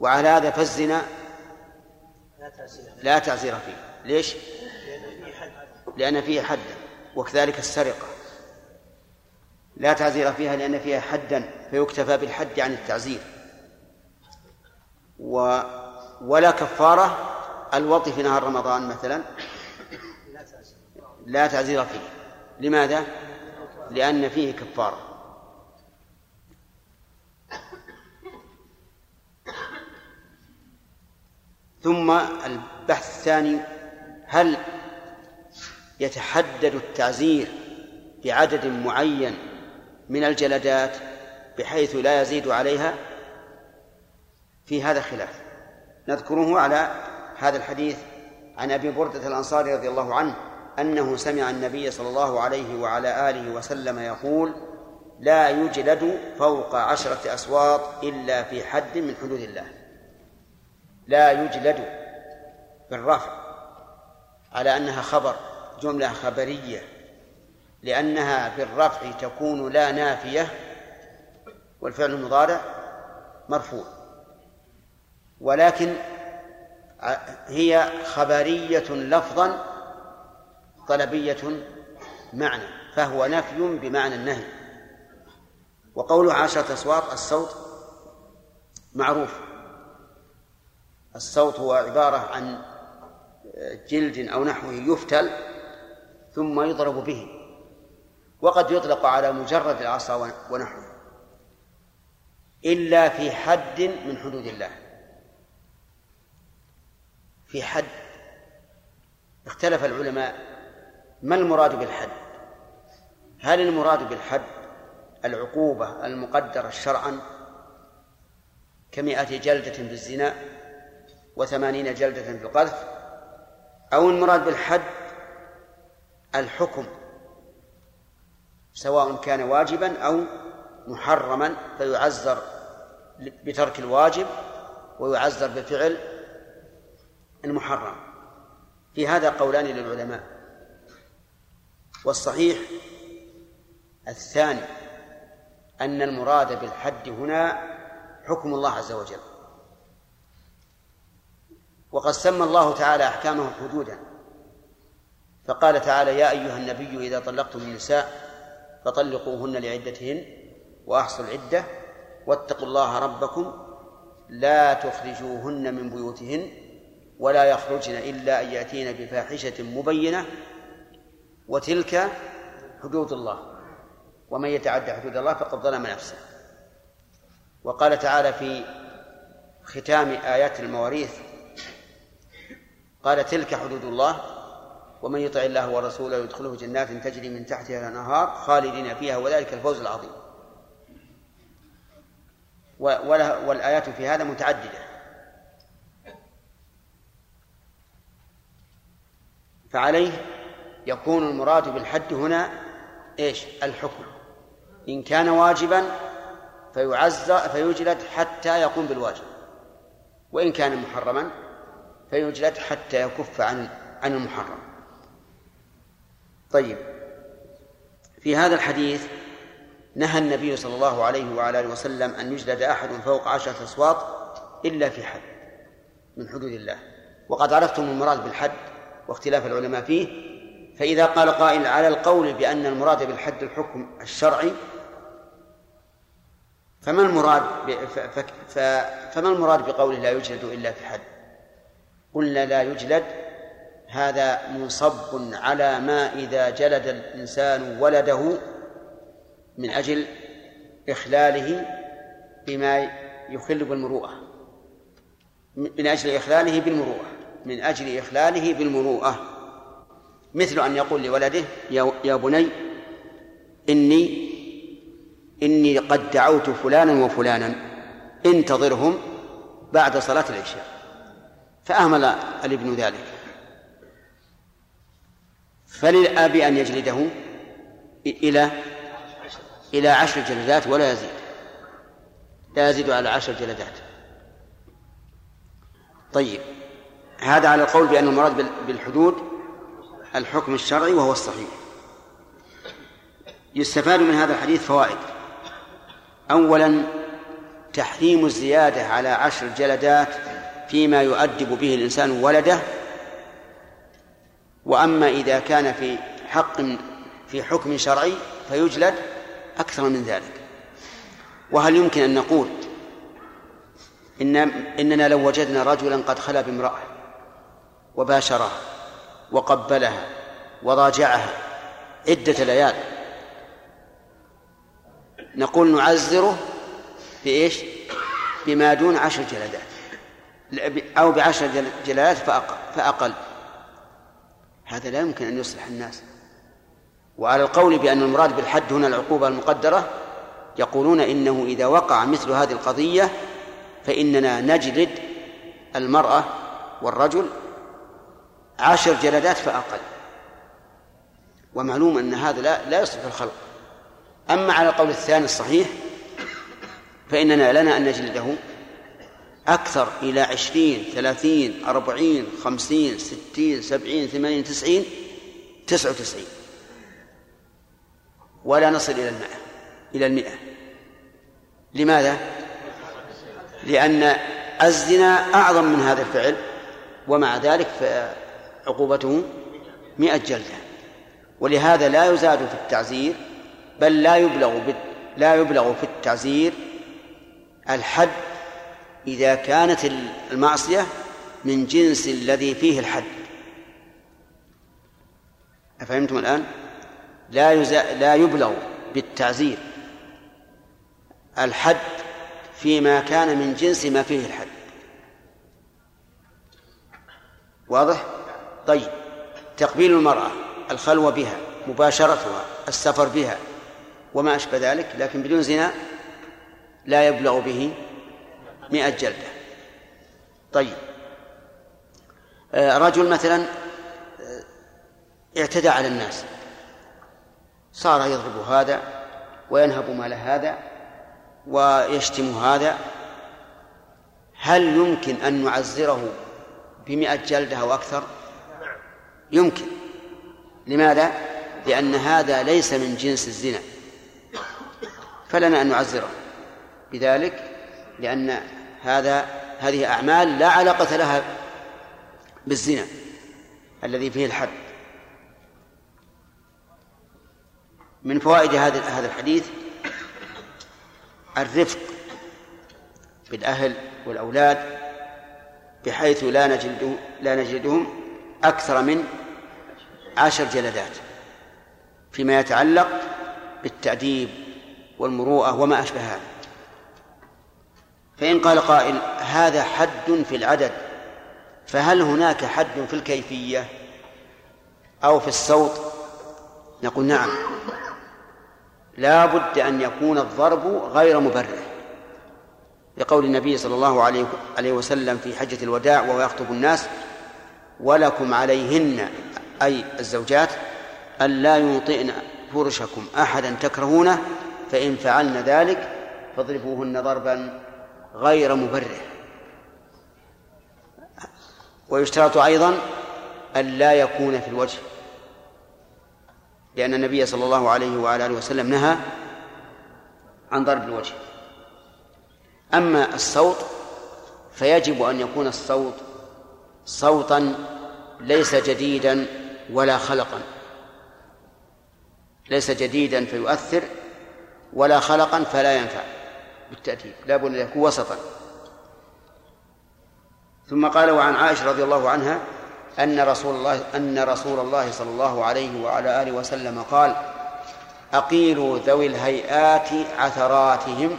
وعلى هذا فالزنا لا تعزير فيه. ليش؟ لأن فيه حدا وكذلك السرقة. لا تعزير فيها لأن فيها حدا فيكتفى بالحد عن التعزير و ولا كفارة الوطي في نهار رمضان مثلا؟ لا تعزير فيه. لماذا؟ لأن فيه كفارة. ثم البحث الثاني هل يتحدد التعزير بعدد معين من الجلدات بحيث لا يزيد عليها؟ في هذا خلاف. نذكره على هذا الحديث عن أبي بردة الأنصاري رضي الله عنه أنه سمع النبي صلى الله عليه وعلى آله وسلم يقول لا يجلد فوق عشرة اسواط إلا في حد من حدود الله. لا يجلد بالرفع على أنها خبر جملة خبرية لأنها بالرفع تكون لا نافية والفعل المضارع مرفوع. ولكن هي خبرية لفظا طلبية معنى فهو نفي بمعنى النهي. وقوله عشرة أصوات الصوت معروف. الصوت هو عبارة عن جلد أو نحوه يفتل ثم يضرب به وقد يطلق على مجرد العصا ونحوه إلا في حد من حدود الله. في حد. اختلف العلماء. ما المراد بالحد؟ هل المراد بالحد العقوبة المقدرة شرعا كمئة جلدة في الزنا وثمانين جلدة في القذف؟ أو المراد بالحد الحكم سواء كان واجبا أو محرما فيعزر بترك الواجب ويعزر بفعل المحرم. في هذا قولان للعلماء. والصحيح الثاني أن المراد بالحد هنا حكم الله عز وجل. وقد سمى الله تعالى أحكامه حدودا. فقال تعالى يا أيها النبي إذا طلقتم النساء فطلقوهن لعدتهن وأحصوا العدة واتقوا الله ربكم لا تخرجوهن من بيوتهن ولا يخرجن إلا أن يأتين بفاحشة مبينة وتلك حدود الله. ومن يتعدى حدود الله فقد ظلم نفسه. وقال تعالى في ختام آيات المواريث قال تلك حدود الله ومن يطع الله ورسوله يدخله جنات تجري من تحتها الأنهار خالدين فيها وذلك الفوز العظيم. والآيات في هذا متعددة. فعليه يكون المراد بالحد هنا إيش؟ الحكم. إن كان واجبا فيعز فيجلد حتى يقوم بالواجب. وإن كان محرما فيجلد حتى يكف عن عن المحرم. طيب. في هذا الحديث نهى النبي صلى الله عليه وعلى آله وسلم أن يجلد أحد فوق عشرة أصوات إلا في حد من حدود الله. وقد عرفتم المراد بالحد واختلاف العلماء فيه فإذا قال قائل على القول بأن المراد بالحد الحكم الشرعي فما المراد فما المراد بقوله لا يجلد إلا في حد؟ قلنا لا يجلد هذا منصب على ما إذا جلد الإنسان ولده من أجل إخلاله بما يخل بالمروءة من أجل إخلاله بالمروءة. من أجل إخلاله بالمروءة. مثل أن يقول لولده يا بني إني إني قد دعوت فلانا وفلانا انتظرهم بعد صلاة العشاء. فأهمل الابن ذلك. فللآب أن يجلده إلى إلى عشر جلدات ولا يزيد. لا يزيد على عشر جلدات. طيب. هذا على القول بأن المراد بالحدود الحكم الشرعي وهو الصحيح. يستفاد من هذا الحديث فوائد. أولا تحريم الزيادة على عشر جلدات فيما يؤدب به الإنسان ولده. وأما إذا كان في حق في حكم شرعي فيجلد أكثر من ذلك. وهل يمكن أن نقول إن إننا لو وجدنا رجلا قد خلا بامرأة وباشرها وقبلها وراجعها عدة ليال. نقول نعزره بإيش؟ بما دون عشر جلدات. أو بعشر جلدات فأقل, هذا لا يمكن أن يصلح الناس. وعلى القول بأن المراد بالحد هنا العقوبة المقدرة يقولون إنه إذا وقع مثل هذه القضية فإننا نجلد المرأة والرجل عشر جلدات فأقل. ومعلوم أن هذا لا, لا يصلح الخلق. أما على القول الثاني الصحيح فإننا لنا أن نجلده أكثر إلى عشرين ثلاثين أربعين خمسين ستين سبعين ثمانين تسعين تسعة وتسعين. ولا نصل إلى المئة إلى المئة. لماذا؟ لأن الزنا أعظم من هذا الفعل ومع ذلك عقوبته مئة جلدة ولهذا لا يزاد في التعزير بل لا يبلغ لا يبلغ في التعزير الحد إذا كانت المعصية من جنس الذي فيه الحد أفهمتم الآن؟ لا. لا يبلغ بالتعزير الحد فيما كان من جنس ما فيه الحد واضح؟ طيب تقبيل المرأة الخلوة بها مباشرتها السفر بها وما أشبه ذلك لكن بدون زنا لا يبلغ به مئة جلدة. طيب آه، رجل مثلا آه، اعتدى على الناس صار يضرب هذا وينهب مال هذا ويشتم هذا هل يمكن أن نعزره بمئة جلدة أو أكثر؟ يمكن. لماذا؟ لأن هذا ليس من جنس الزنا. فلنا أن نعزره. بذلك لأن هذا هذه أعمال لا علاقة لها بالزنا الذي فيه الحد من فوائد هذا هذا الحديث الرفق بالأهل والأولاد بحيث لا نجلد لا نجلدهم أكثر من عشر جلدات فيما يتعلق بالتأديب والمروءة وما أشبه هذا. فإن قال قائل هذا حد في العدد فهل هناك حد في الكيفية أو في الصوت؟ نقول نعم. لا بد أن يكون الضرب غير مبرح لقول النبي صلى الله عليه وسلم في حجة الوداع وهو يخطب الناس ولكم عليهن أي الزوجات أن لا يوطئن فرشكم أحدا تكرهونه فإن فعلن ذلك فاضربوهن ضربا غير مبرح ويشترط أيضا أن لا يكون في الوجه لأن النبي صلى الله عليه وعلى آله وسلم نهى عن ضرب الوجه. أما الصوت فيجب أن يكون الصوت صوتا ليس جديدا ولا خلقا. ليس جديدا فيؤثر ولا خلقا فلا ينفع. بالتأديب لا بد أن يكون وسطا. ثم قال وعن عائشة رضي الله عنها أن رسول الله أن رسول الله صلى الله عليه وعلى آله وسلم قال أقيلوا ذوي الهيئات عثراتهم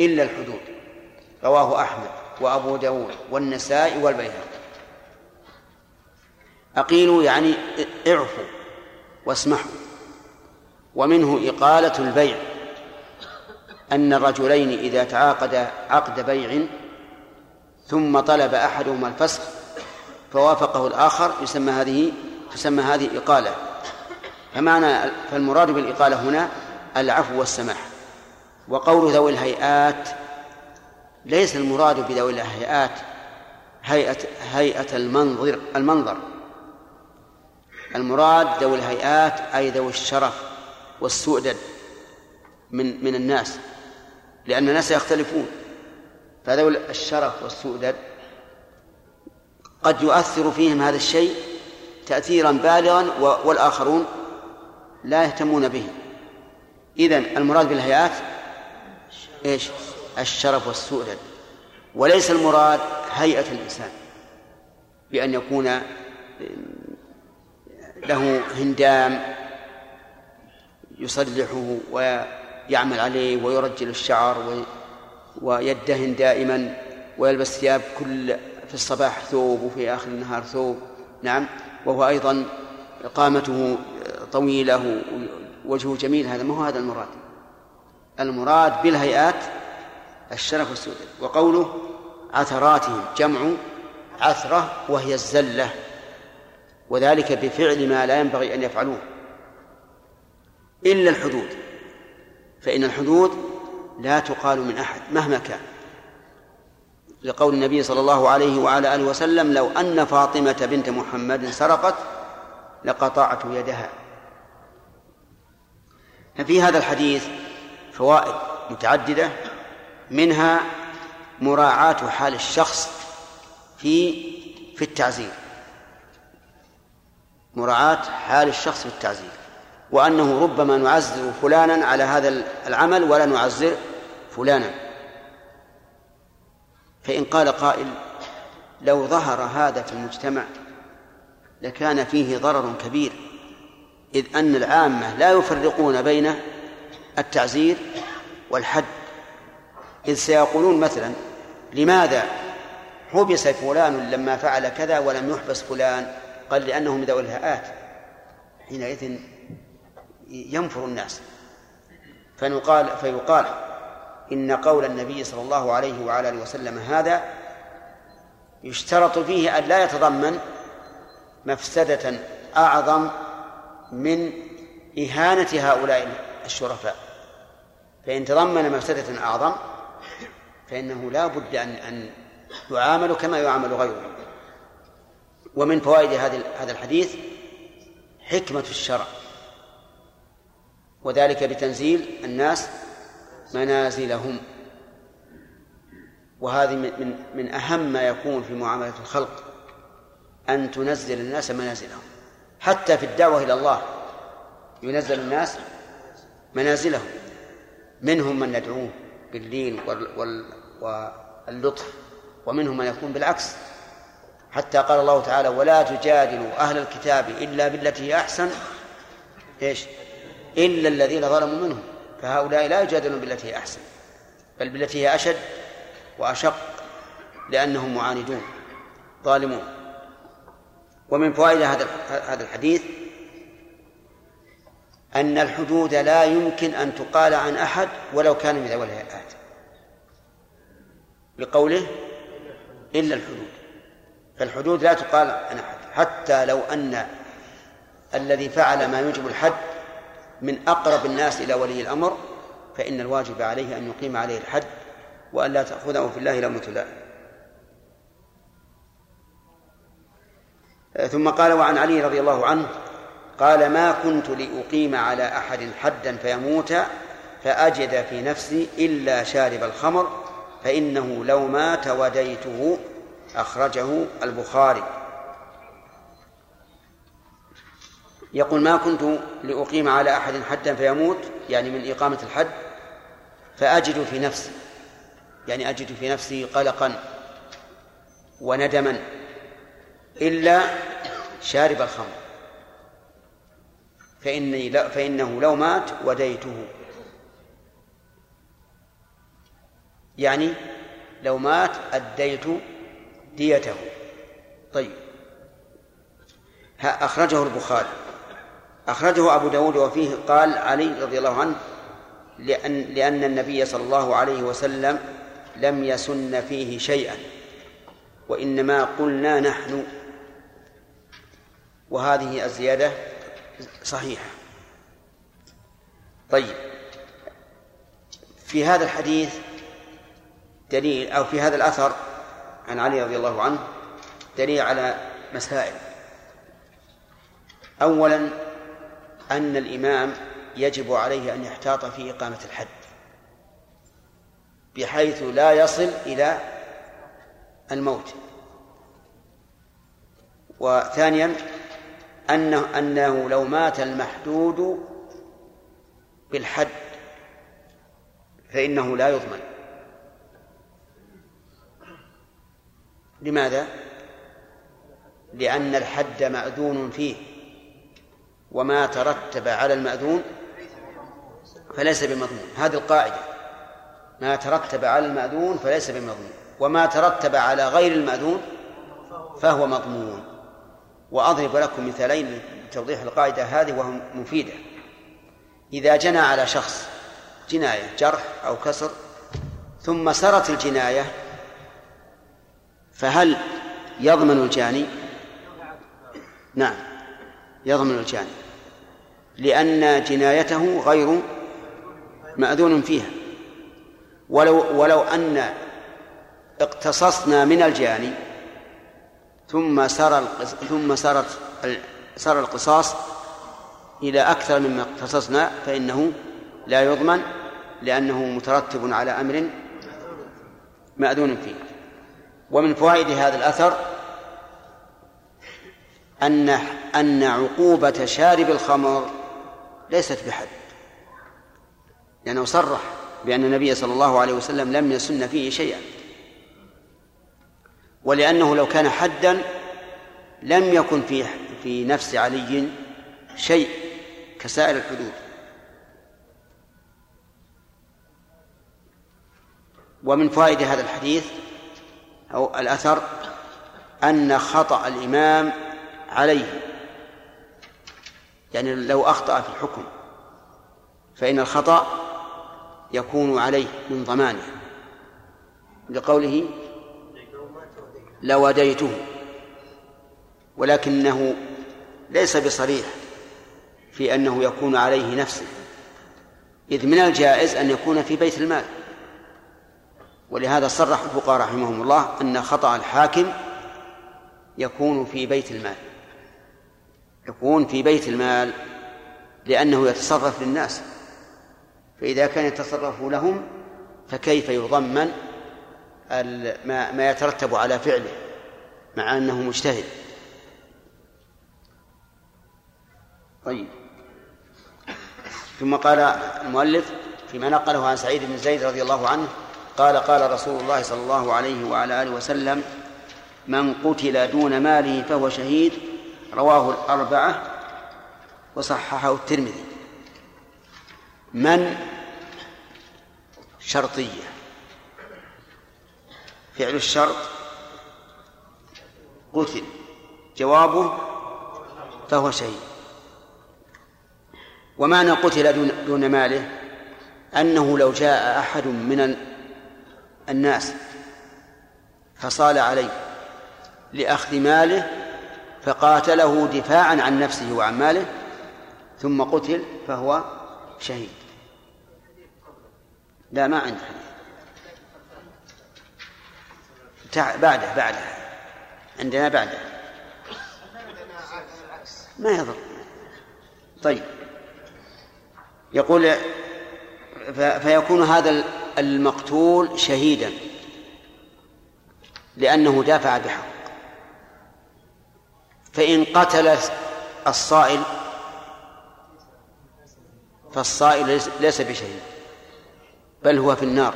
إلا الحدود. رواه أحمد وأبو داود والنسائي والبيهقي. أقيلوا يعني اعفوا واسمحوا. ومنه إقالة البيع أن الرجلين إذا تعاقدا عقد بيع ثم طلب أحدهما الفسخ فوافقه الآخر يسمى هذه تسمى هذه إقالة. فمعنى فالمراد بالإقالة هنا العفو والسماح. وقول ذوي الهيئات ليس المراد بذوي الهيئات هيئة هيئة المنظر المنظر. المراد ذوي الهيئات أي ذوي الشرف والسؤدد من من الناس لأن الناس يختلفون فذوي الشرف والسؤدد قد يؤثر فيهم هذا الشيء تأثيرا بالغا والآخرون لا يهتمون به إذن المراد بالهيئات إيش؟ الشرف والسؤدد وليس المراد هيئة الإنسان بأن يكون له هندام يصلحه ويعمل عليه ويرجل الشعر ويدهن دائما ويلبس ثياب كل في الصباح ثوب وفي آخر النهار ثوب. نعم. وهو أيضا قامته طويلة وجهه جميل. هذا ما هو هذا المراد؟ المراد بالهيئات الشرف والسود وقوله عثراتهم جمع عثرة وهي الزلة. وذلك بفعل ما لا ينبغي أن يفعلوه. إلا الحدود. فإن الحدود لا تقال من أحد مهما كان. لقول النبي صلى الله عليه وعلى آله وسلم لو أن فاطمة بنت محمد سرقت لقطعت يدها. ففي هذا الحديث فوائد متعددة منها مراعاة حال الشخص في في التعزير. مراعاة حال الشخص في التعزير وأنه ربما نعزر فلانا على هذا العمل ولا نعزر فلانا. فإن قال قائل لو ظهر هذا في المجتمع لكان فيه ضرر كبير إذ أن العامة لا يفرقون بين التعزير والحد. إذ سيقولون مثلا لماذا حبس فلان لما فعل كذا ولم يحبس فلان؟ قال لأنه من ذوي الهاءات حينئذ ينفر الناس. فنقال فيقال إن قول النبي صلى الله عليه وعلى آله وسلم هذا يشترط فيه أن لا يتضمن مفسدة أعظم من إهانة هؤلاء الشرفاء. فإن تضمن مفسدة أعظم فإنه لا بد أن أن يعامل كما يعامل غيره. ومن فوائد هذا هذا الحديث حكمة الشرع وذلك بتنزيل الناس منازلهم. وهذه من من أهم ما يكون في معاملة الخلق أن تنزل الناس منازلهم. حتى في الدعوة إلى الله ينزل الناس منازلهم. منهم من ندعوه باللين واللطف ومنهم من يكون بالعكس. حتى قال الله تعالى ولا تجادلوا أهل الكتاب إلا بالتي هي أحسن. إيش؟ إلا الذين ظلموا منهم. فهؤلاء لا يجادلون بالتي هي أحسن بل بالتي هي أشد وأشق لأنهم معاندون ظالمون. ومن فوائد هذا هذا الحديث أن الحدود لا يمكن أن تقال عن أحد ولو كان من ذوي الهيئات. بقوله إلا الحدود. فالحدود لا تقال عن أحد حتى لو أن الذي فعل ما يوجب الحد من أقرب الناس إلى ولي الأمر فإن الواجب عليه أن يقيم عليه الحد وأن لا تأخذه في الله لومة لائم ثم قال وعن علي رضي الله عنه قال ما كنت لأقيم على أحد حدا فيموت فأجد في نفسي إلا شارب الخمر فإنه لو مات وديته أخرجه البخاري. يقول ما كنت لأقيم على أحد حدا فيموت يعني من إقامة الحد فأجد في نفسي يعني أجد في نفسي قلقا وندما إلا شارب الخمر. فإني فإنه لو مات وديته. يعني لو مات أديت ديته طيب. أخرجه البخاري. أخرجه أبو داود وفيه قال علي رضي الله عنه لأن, لأن النبي صلى الله عليه وسلم لم يسن فيه شيئا وإنما قلنا نحن. وهذه الزيادة صحيحة. طيب. في هذا الحديث دليل أو في هذا الأثر عن علي رضي الله عنه دليل على مسائل. أولا أن الإمام يجب عليه أن يحتاط في إقامة الحد بحيث لا يصل إلى الموت. وثانيا أنه أنه لو مات المحدود بالحد فإنه لا يضمن. لماذا؟ لأن الحد مأذون فيه وما ترتب على المأذون فليس بمضمون هذه القاعدة. ما ترتب على المأذون فليس بمضمون وما ترتب على غير المأذون فهو مضمون. وأضرب لكم مثالين لتوضيح القاعدة هذه وهي مفيدة. إذا جنى على شخص جناية جرح أو كسر ثم سرت الجناية فهل يضمن الجاني؟ نعم يضمن الجاني لأن جنايته غير مأذون فيها ولو ولو أن اقتصصنا من الجاني ثم سر ثم سرت سر القصاص إلى أكثر مما اقتصصنا فإنه لا يضمن لأنه مترتب على أمر مأذون فيه ومن فوائد هذا الأثر أن أن عقوبة شارب الخمر ليست بحد لأنه صرح بأن النبي صلى الله عليه وسلم لم يسن فيه شيئا ولأنه لو كان حدا لم يكن في في نفس علي شيء كسائر الحدود. ومن فوائد هذا الحديث أو الأثر أن خطأ الإمام عليه. يعني لو أخطأ في الحكم فإن الخطأ يكون عليه من ضمانه. لقوله لوديته ولكنه ليس بصريح في أنه يكون عليه نفسه إذ من الجائز أن يكون في بيت المال. ولهذا صرح الفقهاء رحمهم الله أن خطأ الحاكم يكون في بيت المال يكون في بيت المال لأنه يتصرف للناس فإذا كان يتصرف لهم فكيف يضمن ما ما يترتب على فعله مع أنه مجتهد؟ طيب. ثم قال المؤلف فيما نقله عن سعيد بن زيد رضي الله عنه قال قال رسول الله صلى الله عليه وعلى آله وسلم من قتل دون ماله فهو شهيد. رواه الأربعة وصححه الترمذي. من شرطية. فعل الشرط قتل جوابه فهو شهيد. ومعنى قتل دون, ماله أنه لو جاء أحد من الناس فصال عليه لأخذ ماله فقاتله دفاعا عن نفسه وعن ماله ثم قتل فهو شهيد. لا ما تع... بعده بعده. عندنا بعده. ما يضر. طيب. يقول. فيكون هذا المقتول شهيدا لأنه دافع بحق. فإن قتل الصائل فالصائل ليس بشهيد بل هو في النار.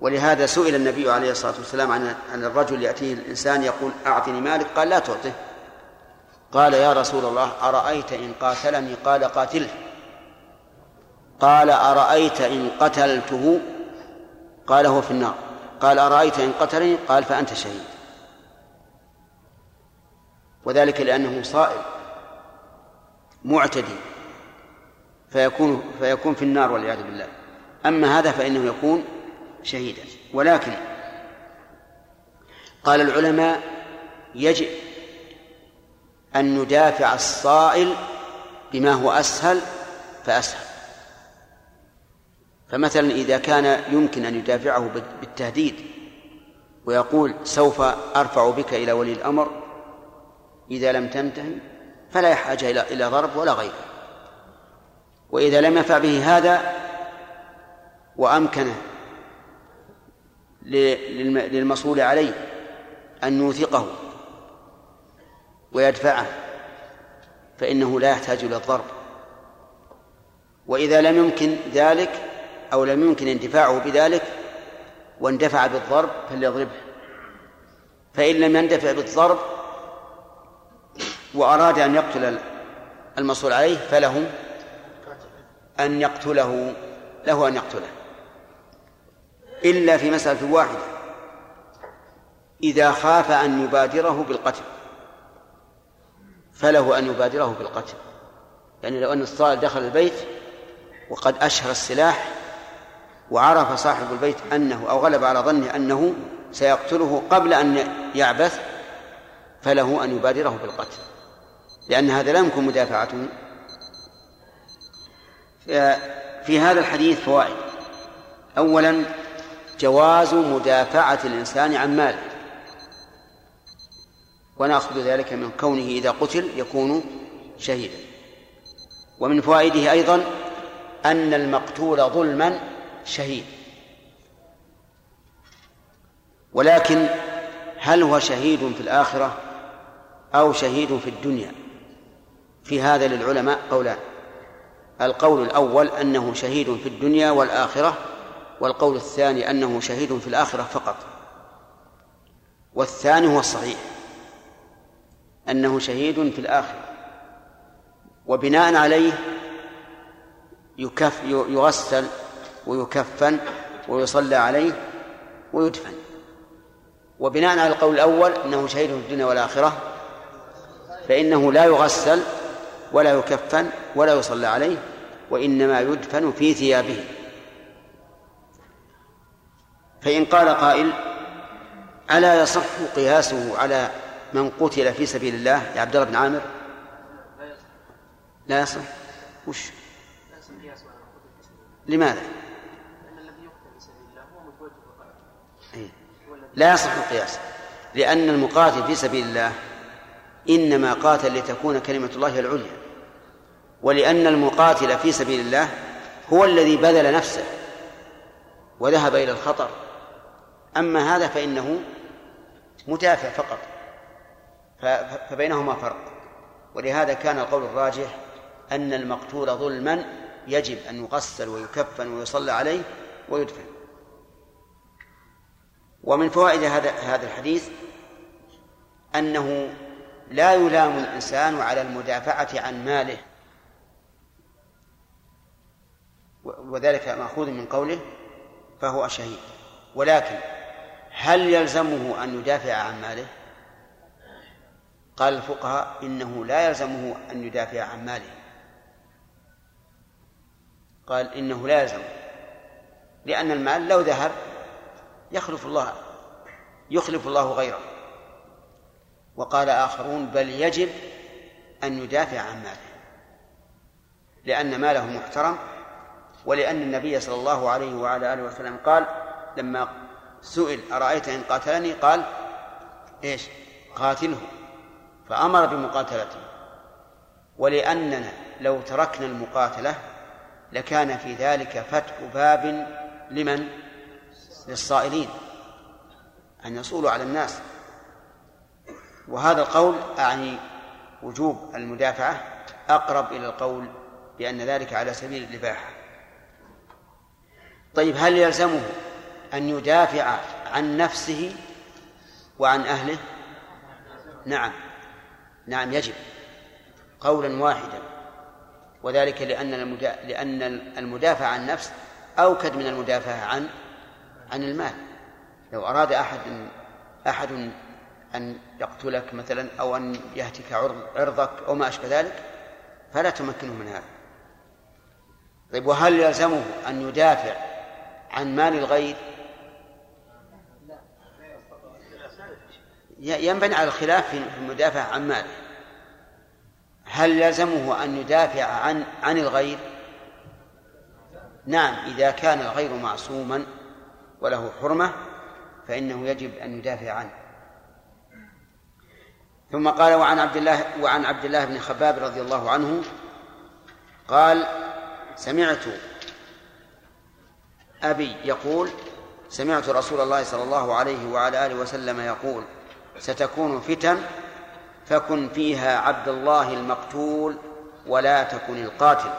ولهذا سئل النبي عليه الصلاة والسلام عن عن الرجل يأتيه الإنسان يقول أعطني مالك؟ قال لا تعطه. قال يا رسول الله أرأيت إن قاتلني؟ قال قاتله. قال أرأيت إن قتلته؟ قال هو في النار. قال أرأيت إن قتلني؟ قال فأنت شهيد. وذلك لأنه صائل معتدي فيكون فيكون في النار والعياذ بالله. أما هذا فإنه يكون شهيدا. ولكن قال العلماء يجب أن ندافع الصائل بما هو أسهل فأسهل. فمثلا إذا كان يمكن أن يدافعه بالتهديد ويقول سوف أرفع بك إلى ولي الأمر إذا لم تنتهي فلا يحتاج إلى إلى ضرب ولا غيره. وإذا لم ينفع به هذا وأمكن للمصول عليه أن يوثقه ويدفعه فإنه لا يحتاج إلى الضرب. وإذا لم يمكن ذلك أو لم يمكن اندفاعه بذلك واندفع بالضرب فليضربه. فإن لم يندفع بالضرب وأراد أن يقتل المصول عليه فله أن يقتله له أن يقتله. إلا في مسألة واحدة. إذا خاف أن يبادره بالقتل فله أن يبادره بالقتل. يعني لو أن الصائل دخل البيت وقد أشهر السلاح وعرف صاحب البيت أنه أو غلب على ظنه أنه سيقتله قبل أن يعبث فله أن يبادره بالقتل. لأن هذا لا يمكن مدافعته في هذا الحديث فوائد. أولا جواز مدافعة الإنسان عن ماله. ونأخذ ذلك من كونه إذا قتل يكون شهيدا. ومن فوائده أيضا أن المقتول ظلما شهيد. ولكن هل هو شهيد في الآخرة أو شهيد في الدنيا؟ في هذا للعلماء قولان. القول الأول أنه شهيد في الدنيا والآخرة والقول الثاني أنه شهيد في الآخرة فقط. والثاني هو الصحيح أنه شهيد في الآخرة. وبناء عليه يكف يغسل ويكفن ويصلى عليه ويدفن. وبناء على القول الأول أنه شهيد في الدنيا والآخرة فإنه لا يغسل ولا يكفن ولا يصلى عليه وإنما يدفن في ثيابه. فإن قال قائل ألا يصح قياسه على من قتل في سبيل الله؟ يا عبد الله بن عامر. لا يصح. وش؟ لماذا؟ لا يصح القياس. لأن المقاتل في سبيل الله إنما قاتل لتكون كلمة الله العليا. ولأن المقاتل في سبيل الله هو الذي بذل نفسه وذهب إلى الخطر. أما هذا فإنه مدافع فقط. فبينهما فرق. ولهذا كان القول الراجح أن المقتول ظلما يجب أن يغسل ويكفن ويصلى عليه ويدفن. ومن فوائد هذا هذا الحديث أنه لا يلام الإنسان على المدافعة عن ماله. وذلك مأخوذ من قوله فهو شهيد. ولكن هل يلزمه أن يدافع عن ماله؟ قال الفقهاء إنه لا يلزمه أن يدافع عن ماله. قال إنه لا يلزمه لأن المال لو ذهب يخلف الله يخلف الله غيره. وقال آخرون بل يجب أن يدافع عن ماله لأن ماله محترم ولأن النبي صلى الله عليه وعلى آله وسلم قال لما سئل أرأيت إن قاتلني؟ قال إيش؟ قاتله. فأمر بمقاتلته. ولأننا لو تركنا المقاتلة لكان في ذلك فتح باب لمن؟ للصائلين أن يصولوا على الناس. وهذا القول أعني وجوب المدافعة أقرب إلى القول بأن ذلك على سبيل الإباحة. طيب هل يلزمه أن يدافع عن نفسه وعن أهله؟ نعم نعم يجب. قولا واحدا وذلك لأن. لأن المدافع عن النفس أوكد من المدافعة عن عن المال. لو أراد أحد أحد أن يقتلك مثلا أو أن يهتك عرضك أو ما أشبه ذلك فلا تمكنه من هذا. طيب وهل يلزمه أن يدافع عن مال الغير؟ ينبني على الخلاف في المدافع عن ماله. هل يلزمه أن يدافع عن عن الغير؟ نعم إذا كان الغير معصوما. وله حرمة فإنه يجب أن يدافع عنه. ثم قال وعن عبد الله وعن عبد الله بن خباب رضي الله عنه قال سمعت أبي يقول سمعت رسول الله صلى الله عليه وعلى آله وسلم يقول ستكون فتن فكن فيها عبد الله المقتول ولا تكن القاتل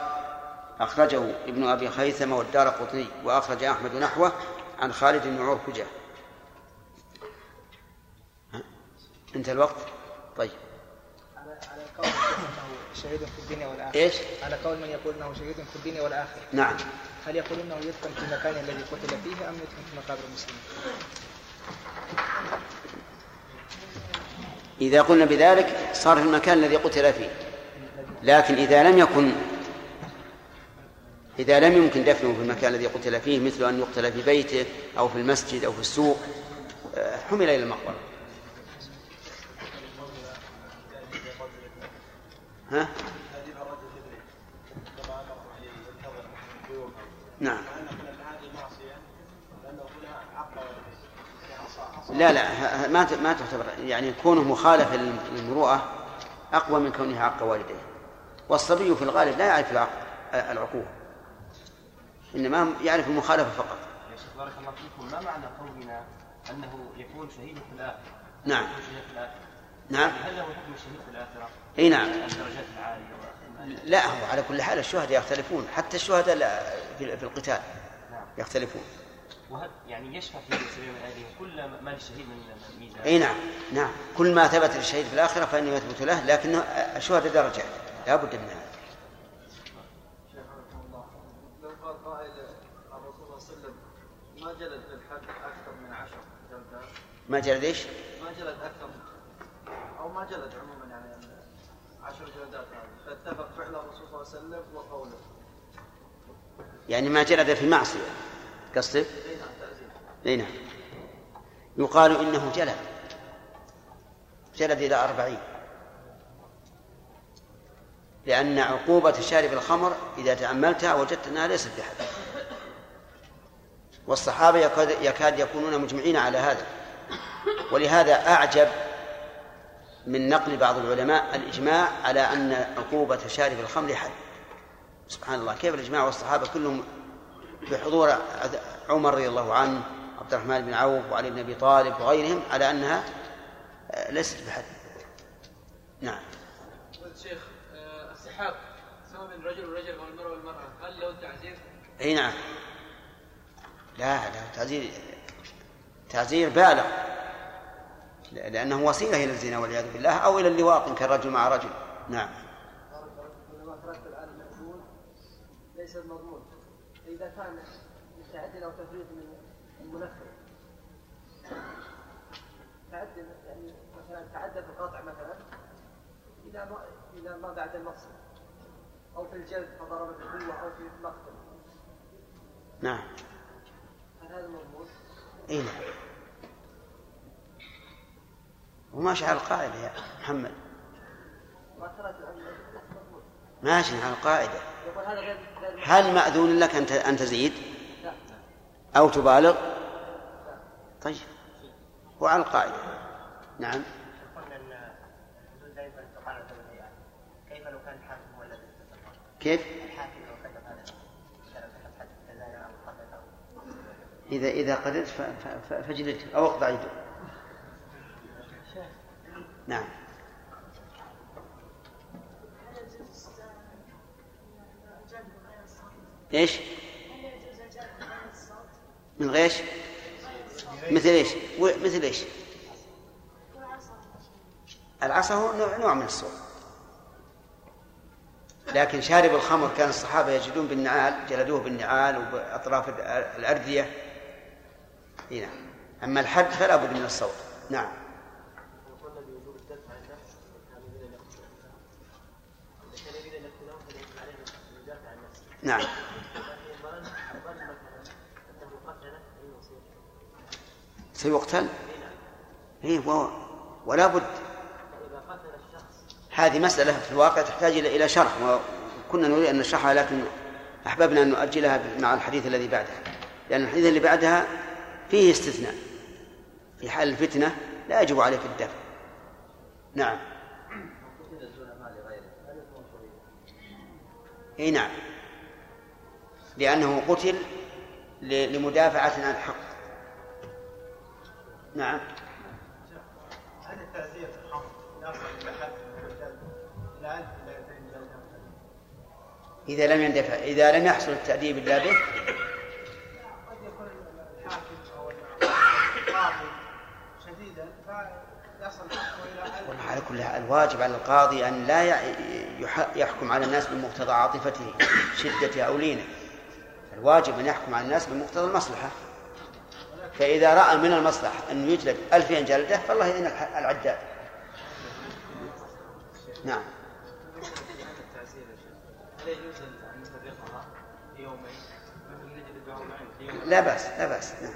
أخرجه ابن أبي خيثمة والدار قطني وأخرج أحمد نحوه عن خالد بن عرفجة انتهى الوقت؟ طيب. على على قول شهيد في الدنيا والآخرة. إيش؟ على قول من يقول إنه شهيد في الدنيا والآخرة. نعم. هل يقول إنه يدفن في المكان الذي قتل فيه أم يدفن في مقابر المسلمين؟ إذا قلنا بذلك صار في المكان الذي قتل فيه. لكن إذا لم يكن إذا لم يمكن دفنه في المكان الذي قتل فيه مثل أن يقتل في بيته أو في المسجد أو في السوق آه، حمل إلى المقبرة. ها؟ نعم. لا لا ما ما تعتبر يعني كونه مخالف للمروءة أقوى من كونه عق والديه. والصبي في الغالب لا يعرف العقوق إنما يعرف المخالفة فقط. يا شيخ بارك الله فيكم ما معنى قولنا أنه يكون شهيد في الآخرة؟ نعم. يكون شهيد في الآخرة. نعم. هل له حكم الشهيد في الآخرة؟ إي نعم. الدرجات العالية لا هو على كل حال الشهداء يختلفون. حتى الشهداء في القتال نعم. يختلفون. وهل يعني يشفع في سبيل من هذه كل ما للشهيد من من ميزان؟ إي نعم. نعم. كل ما ثبت للشهيد في الآخرة فانه يثبت له لكن الشهداء درجات لا بد من هذا لو قال قائل الرسول صلى الله عليه وسلم ما جلد للحد أكثر من عشر جلدات ما جلد إيش؟ ما جلد أكثر أو ما جلد عموما يعني عشر جلدات هذه. فاتفق فعل الرسول صلى الله عليه وسلم وقوله. يعني ما جلد في معصيه قصدك؟ إي نعم إي نعم. يقال إنه جلد. جلد إلى أربعين. لأن عقوبة شارب الخمر إذا تأملتها وجدت أنها ليست بحد. والصحابة يكاد, يكاد يكونون مجمعين على هذا. ولهذا أعجب من نقل بعض العلماء الإجماع على أن عقوبة شارب الخمر حد سبحان الله كيف الإجماع والصحابة كلهم بحضور عمر رضي الله عنه عبد الرحمن بن عوف وعلي بن أبي طالب وغيرهم على أنها ليست بحد نعم. شيخ آه، السحاب سواء من رجل ورجل أو المرأة والمرأة هل له تعزير؟ أي نعم. لا لا تعزير تعزير بالغ. لأنه وسيلة إلى الزنا والعياذ بالله أو إلى اللواط إن كان رجل مع رجل. نعم. ليس المضمون فإذا كان متعد أو تفريط من المنفذ تعد يعني مثلا تعدى في القطع مثلا إلى ما إلى ما بعد المقصد أو في الجلد فضرب بالقوة أو في المقتل نعم. هل هذا مضمون؟ اي نعم. وماشي على القاعدة يا محمد. ماشي على القاعدة. هل مأذون لك أن تزيد؟ أو تبالغ؟ طيب. وعلى القاعدة. نعم. كيف؟ إذا إذا قدرت ف- ف- ف- فاجلده أو أقطع يده نعم إيش؟ من غيش؟ مثل إيش؟ مثل إيش؟ العصا هو نوع, من الصوت لكن شارب الخمر كان الصحابة يجدون بالنعال جلدوه بالنعال وبأطراف الأ- الأردية إي نعم أما الحد فلا بد من الصوت نعم وقلنا بوجوب الدفع عن النفس كان يريد الاقتناء اذا كان يريد الاقتناء فليس عليه ان يدافع عن نفسه نعم لكن ظن ظن مثلا انه قتله اي يصير سيقتل إيه و- ولا بد. فاذا قتل الشخص هذه مسألة في الواقع تحتاج إلى إلى شرح وكنا نريد أن نشرحها لكن أحببنا أن نؤجلها مع الحديث الذي بعدها. لأن الحديث اللي بعدها فيه استثناء. في حال الفتنة لا يجب عليك الدفع. نعم. اي نعم. لأنه قتل لمدافعة عن الحق. نعم. هل التعزية في الحرب يصل إلى حد من الرجال إلى ألف إلى 2000 جلدة إذا لم يندفع إذا لم يحصل التأديب إلا به قد يكون الحاكم أو القاضي شديدا فيصل حقه إلى ألف والله على كل الواجب على القاضي أن لا يحكم على الناس بمقتضى عاطفته شدة أو لينه الواجب أن يحكم على الناس بمقتضى المصلحة. فإذا رأى من المصلحة أن يجلد ألفين جلدة فالله الح- العداد. نعم. لا بأس لا بأس. نعم.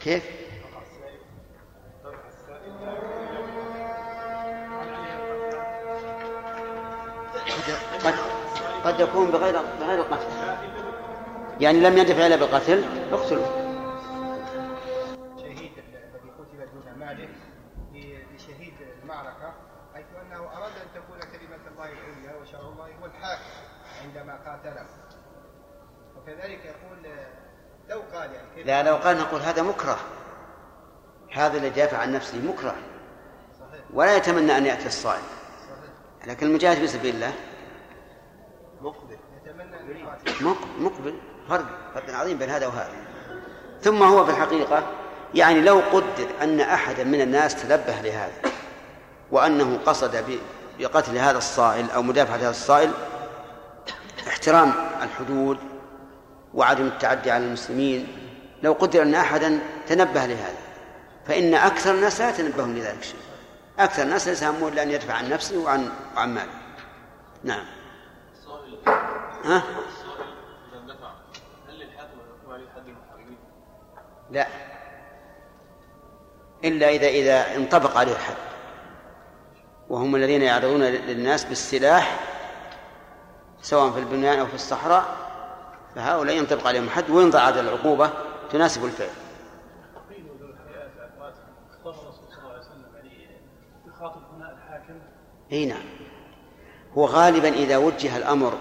كيف؟ قد يكون بغير بغير قتل يعني لم يندفع الا بالقتل اقتلوا شهيد الذي قتل دون ماله لشهيد المعركة حيث أنه أراد أن تكون كلمة الله العليا وشرع الله هو الحاكم عندما قاتله. وكذلك يقول لو قال يعني لا لو قال نقول هذا مكره. هذا اللي دافع عن نفسه مكره. ولا يتمنى أن يأتي الصائم. لكن المجاهد في سبيل الله مقبل. مقبل. فرق فرق عظيم بين هذا وهذا. ثم هو في الحقيقة يعني لو قدر أن أحدا من الناس تنبه لهذا وأنه قصد بقتل هذا الصائل أو مدافعة هذا الصائل احترام الحدود وعدم التعدي على المسلمين لو قدر أن أحدا تنبه لهذا فإن أكثر الناس لا يتنبهون لذلك الشيء أكثر الناس ليس همه إلا أن يدفع عن نفسه وعن وعن ماله. نعم السؤال ها السؤال إذا اندفع هل للحاكم أن يحكم عليه حد المحاربين؟ لا. إلا إذا إذا انطبق عليه الحد. وهم الذين يعرضون للناس بالسلاح سواء في البنيان أو في الصحراء فهؤلاء ينطبق عليهم الحد وينضع على العقوبة تناسب الفعل. إي نعم. هو غالبا إذا وجه الأمر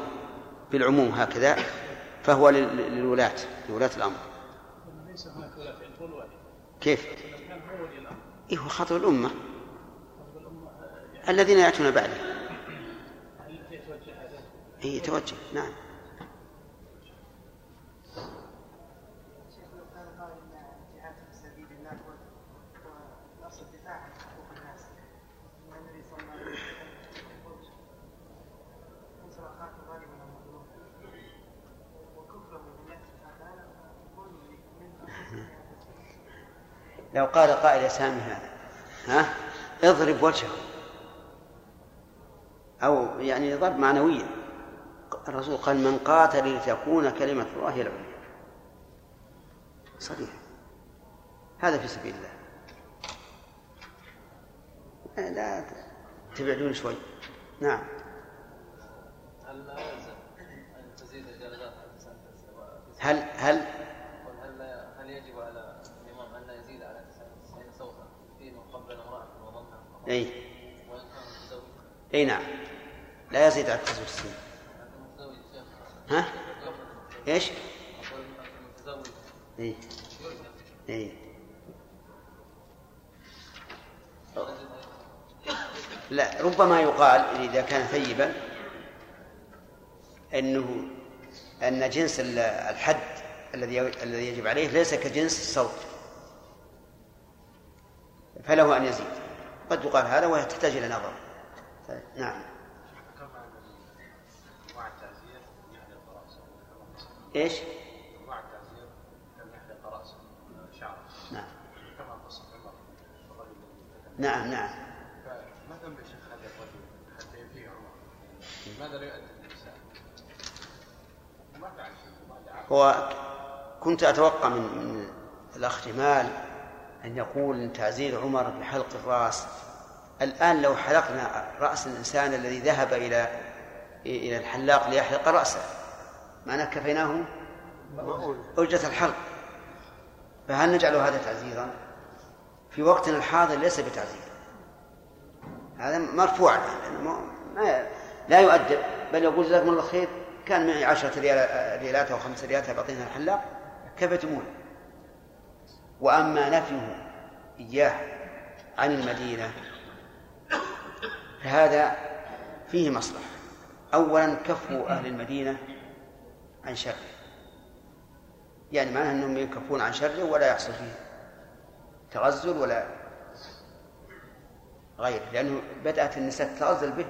بالعموم هكذا فهو لل- للولاة لولاة الواحد كيف؟ إيه هو الأمة يعني الذين يأتون بعده؟ اي توجه نعم شيخ لو كان قال ان الجهاد في سبيل الله هو والاصل الدفاع عن حقوق الناس ان النبي صلى الله عليه وسلم يقول انصر اخاك ظالما أو مظلوما وكفره بالله تعالى ظلم من انفسهم لو قال قائل يا سامي هذا. ها؟ اضرب وجهه. أو يعني ضرب معنويا. الرسول قال من قاتل لتكون كلمة الله هي العليا. صريح هذا في سبيل الله. لا تبعدون شوي. نعم. هل هل هل يجب على الامام ان لا يزيد على 99 صوتا في من قبل امراه متزوج اي نعم. لا يزيد على 99 متزوج شيخ ها؟ إيش؟ اي اي لا ربما يقال إذا كان ثيبا أنه أن جنس الحد الذي الذي يجب عليه ليس كجنس الصوت. فله أن يزيد. قد يقال هذا وتحتاج إلى نظر نعم إيش؟ نعم نعم نعم فما ذنب شيخ هذا الرجل حتى يفيه عمر؟ ماذا لا يؤدي الانسان؟ هو كنت أتوقع من الأخ جمال أن يقول إن تعزير عمر بحلق الرأس الآن لو حلقنا رأس الإنسان الذي ذهب إلى إلى الحلاق ليحلق رأسه معناه كفيناه؟ أجرة الحلق. فهل نجعل هذا تعزيرا؟ في وقتنا الحاضر ليس بتعزير هذا مرفوع لأنه ما- ما لا يؤدب. بل يقول جزاكم الله خير كان معي عشرة ريال- ريالات أو خمس ريالات بعطينا الحلاق كفتموه وأما نفيه إياه عن المدينة فهذا فيه مصلحة. أولا كف أهل المدينة عن شره. يعني معناه أنهم يكفون عن شره ولا يحصل فيه تغزل ولا غيره لأنه بدأت النساء تتغزل به.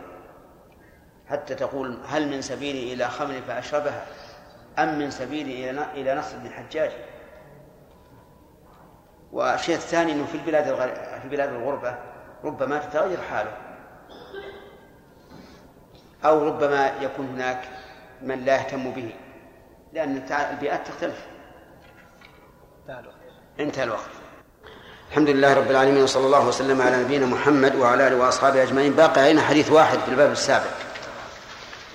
حتى تقول هل من سبيلي إلى خمر فأشربها أم من سبيلي إلى إلى نصر بن حجاج. والشيء الثاني أنه في البلاد الغر... في بلاد الغربة ربما تتغير حاله. أو ربما يكون هناك من لا يهتم به تع- البيئات تختلف. انتهى الوقت. الحمد لله رب العالمين وصلى الله وسلم على نبينا محمد وعلى آله وأصحابه أجمعين. باقي علينا حديث واحد في الباب السابع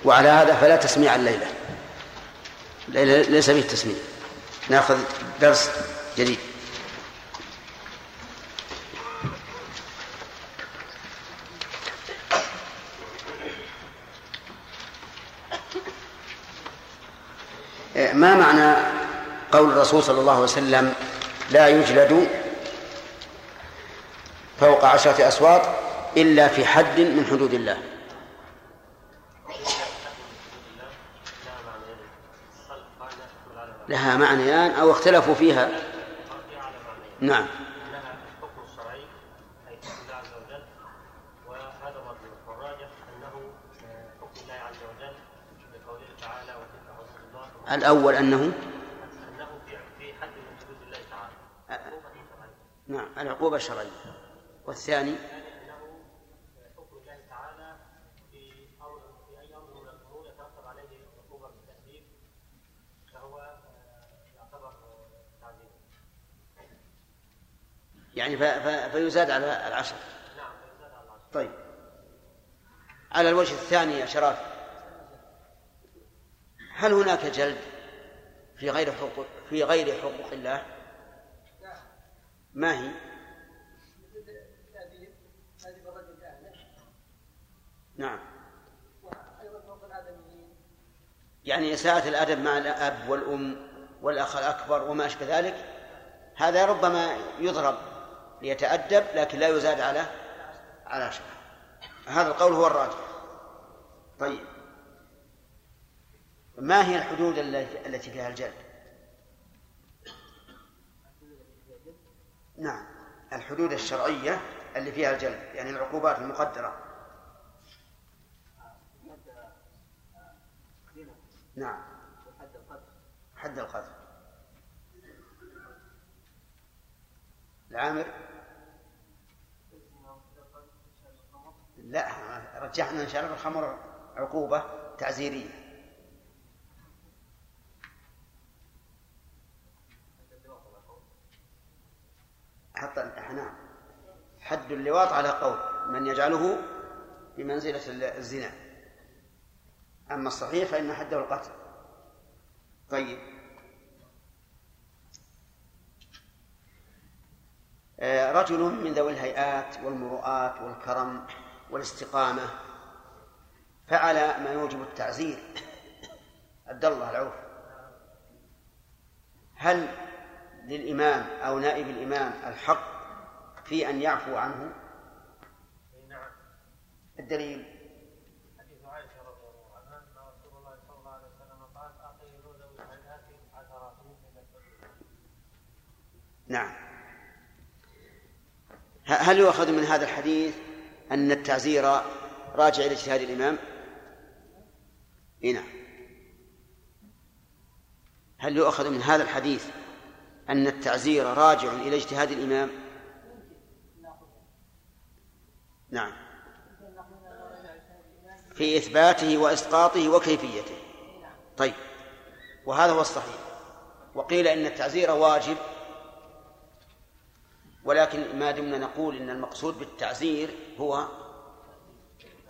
وعلى هذا فلا تسميع الليلة. الليلة ليس فيه تسميع. ناخذ درس جديد. ما معنى قول الرسول صلى الله عليه وسلم لا يجلد فوق عشرة أصوات إلا في حد من حدود الله؟ لها معنيان أو اختلفوا فيها؟ نعم. بالتاديب فهو آه، يعتبر آه، تعذيب يعني. فيزاد على العشر نعم طيب على الوجه الثاني يا شراف هل هناك جلد في غير حقوق في غير حقوق الله؟ ما هي؟ نعم. يعني إساءة الأدب مع الأب والأم والأخ الأكبر وما أشبه ذلك؟ هذا ربما يضرب ليتأدب لكن لا يزاد على على عشرة هذا القول هو الراجح. طيب. ما هي الحدود التي فيها الجلد؟ نعم الحدود الشرعية اللي فيها الجلد يعني العقوبات المقدرة. نعم. حد القذف. العامر؟ لا رجحنا إن شرب الخمر عقوبة تعزيرية. حتى نعم حد اللواط على قول من يجعله بمنزلة الزنا. أما الصحيح فإن حده القتل. طيب. آه، رجل من ذوي الهيئات والمروءات والكرم والاستقامة فعل ما يوجب التعزير. عبد الله العوف. هل للإمام أو نائب الإمام الحق في أن يعفو عنه؟ نعم. الدليل؟ حديث عائشة رضي الله عنها أن رسول الله صلى الله عليه وسلم قال أقيلوا ذوي عثراتهم نعم. هل يؤخذ من هذا الحديث أن التعزير راجع إلى اجتهاد الإمام؟ إي نعم. هل يؤخذ من هذا الحديث أن التعزير راجع إلى اجتهاد الإمام؟ نعم. في إثباته وإسقاطه وكيفيته. طيب. وهذا هو الصحيح. وقيل إن التعزير واجب ولكن ما دمنا نقول إن المقصود بالتعزير هو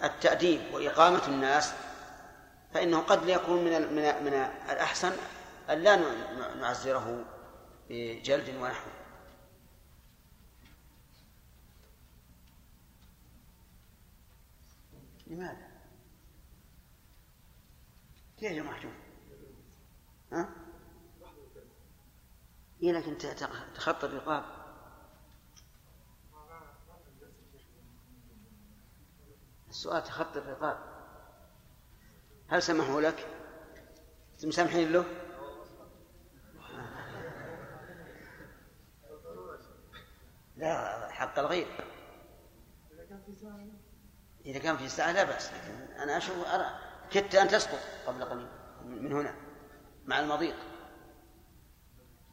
التأديب وإقامة الناس فإنه قد يكون من من من الأحسن أن لا نعزره بجلد ونحوه لماذا؟ كيف يا محجوب؟ ها؟ إيه لكن تخطى الرقاب السؤال تخطي الرقاب هل سمحوا لك؟ مسامحين له؟ لا حق الغير إذا كان في ساعة لا بأس لكن أنا أشوف أرى كدت أن تسقط قبل قليل من هنا مع المضيق.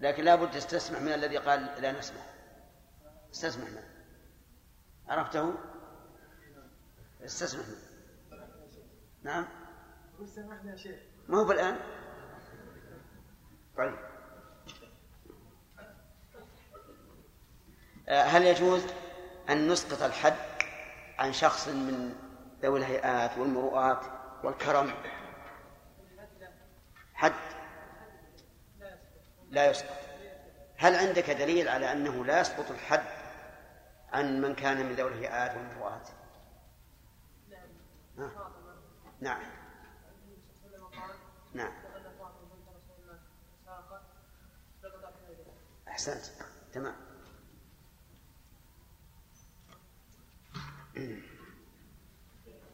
لكن لا بد تستسمح من الذي قال لا نسمح استسمح منه. عرفته؟ استسمح منه. نعم. شيخ. ما هو بالآن؟ طيب. هل يجوز أن نسقط الحد عن شخص من ذوي الهيئات والمروءات والكرم؟ حد. لا يسقط. هل عندك دليل على أنه لا يسقط الحد عن من كان من ذوي الهيئات والمروءات؟ ها؟ نعم. نعم. أحسنت. تمام.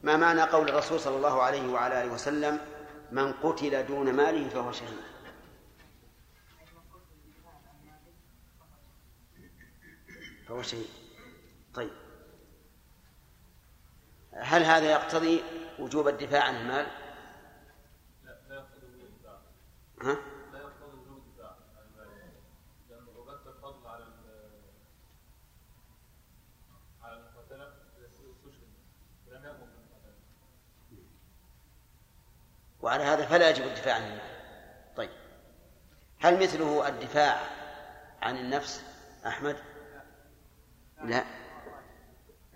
ما معنى قول الرسول صلى الله عليه وعلى آله وسلم من قتل دون ماله فهو شهيد فهو شهيد طيب هل هذا يقتضي وجوب الدفاع عن المال؟ لا لا يقتضي الدفاع ها؟ لا يقتضي وجوب الدفاع عن المال لأنه لو بث الفضل على ال- على المقاتلة إذا استشهد ولم يأمر بالمقاتلة وعلى هذا فلا يجب الدفاع عن المال طيب. هل مثله الدفاع عن النفس أحمد؟ لا.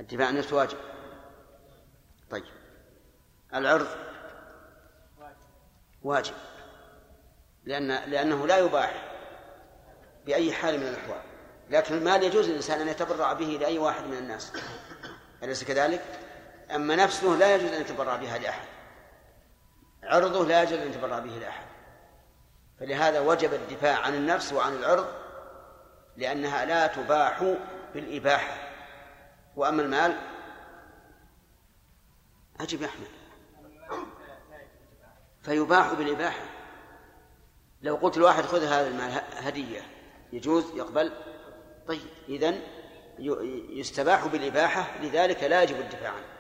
الدفاع عن النفس واجب. طيب. العرض واجب. لأن لأنه لا يباح بأي حال من الأحوال. لكن المال يجوز للإنسان أن يتبرع به لأي واحد من الناس. أليس كذلك؟ أما نفسه لا يجوز أن يتبرع بها لأحد. عرضه لا يجوز أن يتبرع به لأحد. فلهذا وجب الدفاع عن النفس وعن العرض لأنها لا تباح بالإباحة. وأما المال أجب يا أحمد. فيباح بالإباحة. لو قلت لواحد خذ هذا المال هدية يجوز؟ يقبل؟ طيب إذن يستباح بالإباحة لذلك لا يجب الدفاع عنه.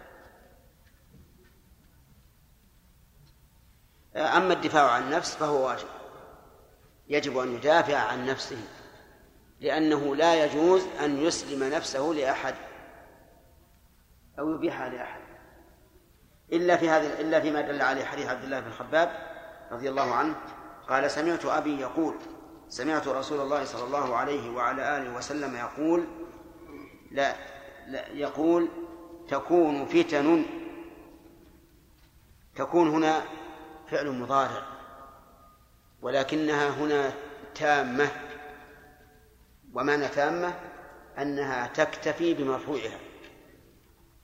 أما الدفاع عن النفس فهو واجب. يجب أن يدافع عن نفسه لأنه لا يجوز أن يسلم نفسه لأحد أو يبيحها لأحد. إلا في هذا إلا فيما دل عليه حديث عبد الله بن خباب رضي الله عنه قال سمعت أبي يقول سمعت رسول الله صلى الله عليه وعلى آله وسلم يقول لا, لا يقول تكون فتن تكون هنا فعل مضارع ولكنها هنا تامة. ومعنى تامة أنها تكتفي بمرفوعها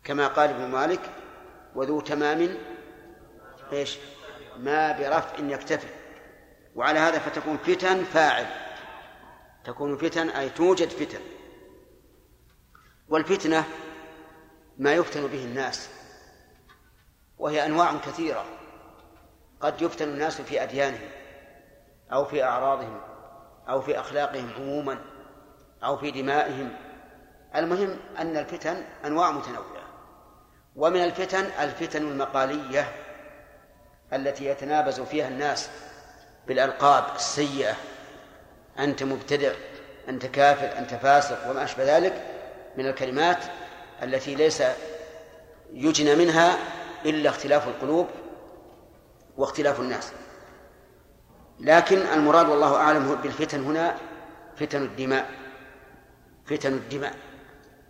كما قال ابن مالك وذو تمام إيش؟ ما برفع يكتفي وعلى هذا فتكون فتن فاعل تكون فتن أي توجد فتن. والفتنة ما يفتن به الناس وهي أنواع كثيرة. قد يفتن الناس في أديانهم أو في أعراضهم أو في أخلاقهم عموما أو في دمائهم. المهم أن الفتن أنواع متنوعة ومن الفتن الفتن المقالية التي يتنابز فيها الناس بالألقاب السيئة أنت مبتدع أنت كافر أنت فاسق وما أشبه ذلك من الكلمات التي ليس يجنى منها إلا اختلاف القلوب. واختلاف الناس. لكن المراد والله أعلم بالفتن هنا فتن الدماء. فتن الدماء.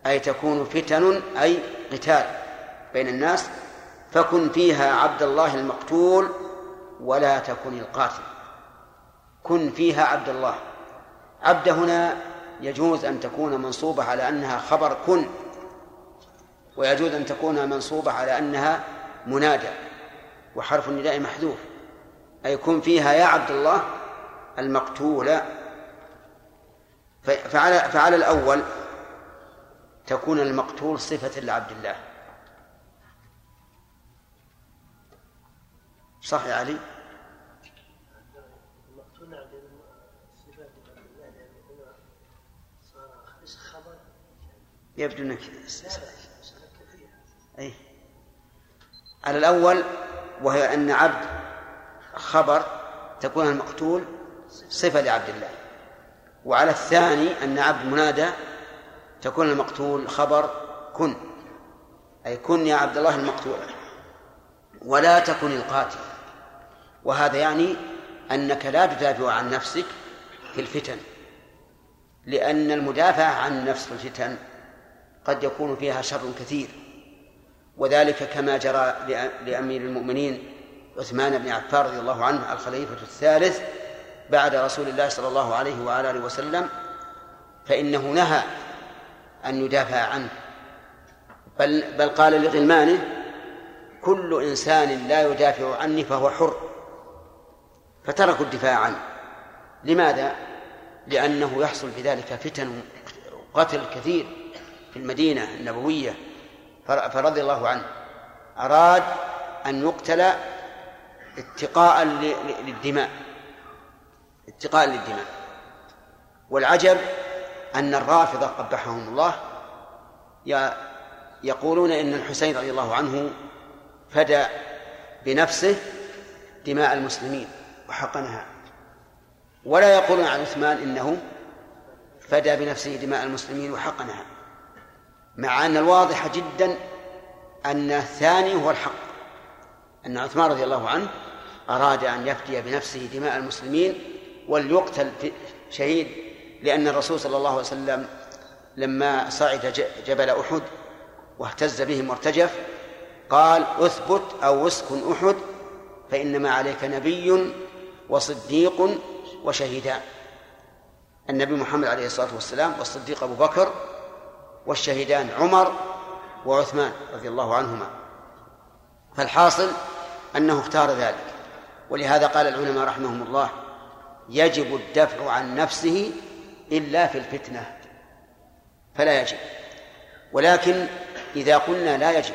أي تكون فتن أي قتال بين الناس. فكن فيها عبد الله المقتول ولا تكن القاتل. كن فيها عبد الله. عبد هنا يجوز أن تكون منصوبة على أنها خبر كن. ويجوز أن تكون منصوبة على أنها منادى. وحرف النداء محذوف. أي كن فيها يا عبد الله المقتول. فعلى فعلى الأول تكون المقتول صفة لعبد الله. صح يا علي؟ يبدو انك اي على الأول وهي أن عبد خبر تكون المقتول صفة لعبد الله. وعلى الثاني أن عبد منادى تكون المقتول خبر كن. أي كن يا عبد الله المقتول. ولا تكن القاتل. وهذا يعني أنك لا تدافع عن نفسك في الفتن. لأن المدافع عن في الفتن قد يكون فيها شر كثير. وذلك كما جرى لأمير المؤمنين عثمان بن عفان رضي الله عنه الخليفة الثالث بعد رسول الله صلى الله عليه وعلى آله وسلم فإنه نهى أن يدافع عنه. بل بل قال لغلمانه كل إنسان لا يدافع عني فهو حر. فتركوا الدفاع عنه. لماذا؟ لأنه يحصل بذلك فتن قتل كثير في المدينة النبوية. فرضي الله عنه. أراد أن يقتل اتقاء للدماء. اتقاء للدماء. والعجب أن الرافضة قبحهم الله يقولون إن الحسين رضي الله عنه فدى بنفسه دماء المسلمين وحقنها. ولا يقولون عن عثمان إنه فدى بنفسه دماء المسلمين وحقنها. مع أن الواضح جدا أن الثاني هو الحق. أن عثمان رضي الله عنه أراد أن يفدي بنفسه دماء المسلمين وليقتل شهيد لأن الرسول صلى الله عليه وسلم لما صعد جبل أحد واهتز بهم وارتجف قال اثبت أو اسكن أحد فإنما عليك نبي وصديق وشهيدان النبي محمد عليه الصلاة والسلام والصديق أبو بكر والشهيدان عمر وعثمان رضي الله عنهما. فالحاصل أنه اختار ذلك. ولهذا قال العلماء رحمهم الله يجب الدفع عن نفسه إلا في الفتنة. فلا يجب. ولكن إذا قلنا لا يجب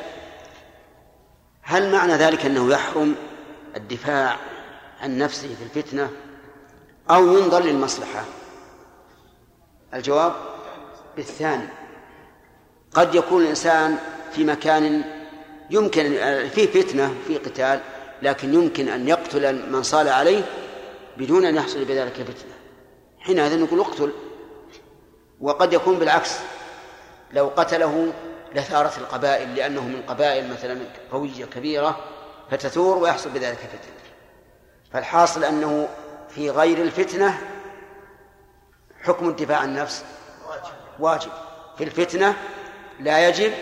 هل معنى ذلك أنه يحرم الدفاع عن نفسه في الفتنة أو ينظر للمصلحة؟ الجواب بالثاني. قد يكون الإنسان في مكان يمكن فيه فتنة فيه قتال لكن يمكن أن يقتل من صال عليه بدون أن يحصل بذلك فتنة حينئذ نقول اقتل. وقد يكون بالعكس. لو قتله لثارت القبائل لأنه من قبائل مثلا قوية كبيرة فتثور ويحصل بذلك فتنة فالحاصل أنه في غير الفتنة حكم الدفاع عن النفس. واجب. في الفتنة لا يجب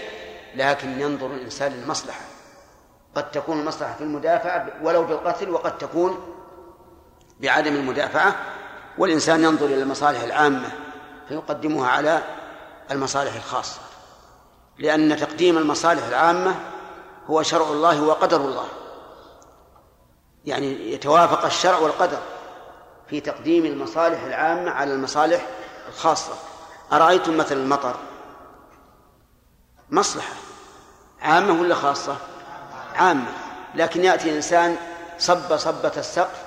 لكن ينظر الإنسان للمصلحة. قد تكون المصلحة في المدافعة ولو بالقتل وقد تكون بعدم المدافعة. والإنسان ينظر إلى المصالح العامة فيقدمها على المصالح الخاصة. لأن تقديم المصالح العامة هو شرع الله وقدر الله. يعني يتوافق الشرع والقدر في تقديم المصالح العامة على المصالح الخاصة. أرأيتم مثلا المطر؟ مصلحة. عامة ولا خاصة؟ عامة. لكن يأتي إنسان صب صبة السقف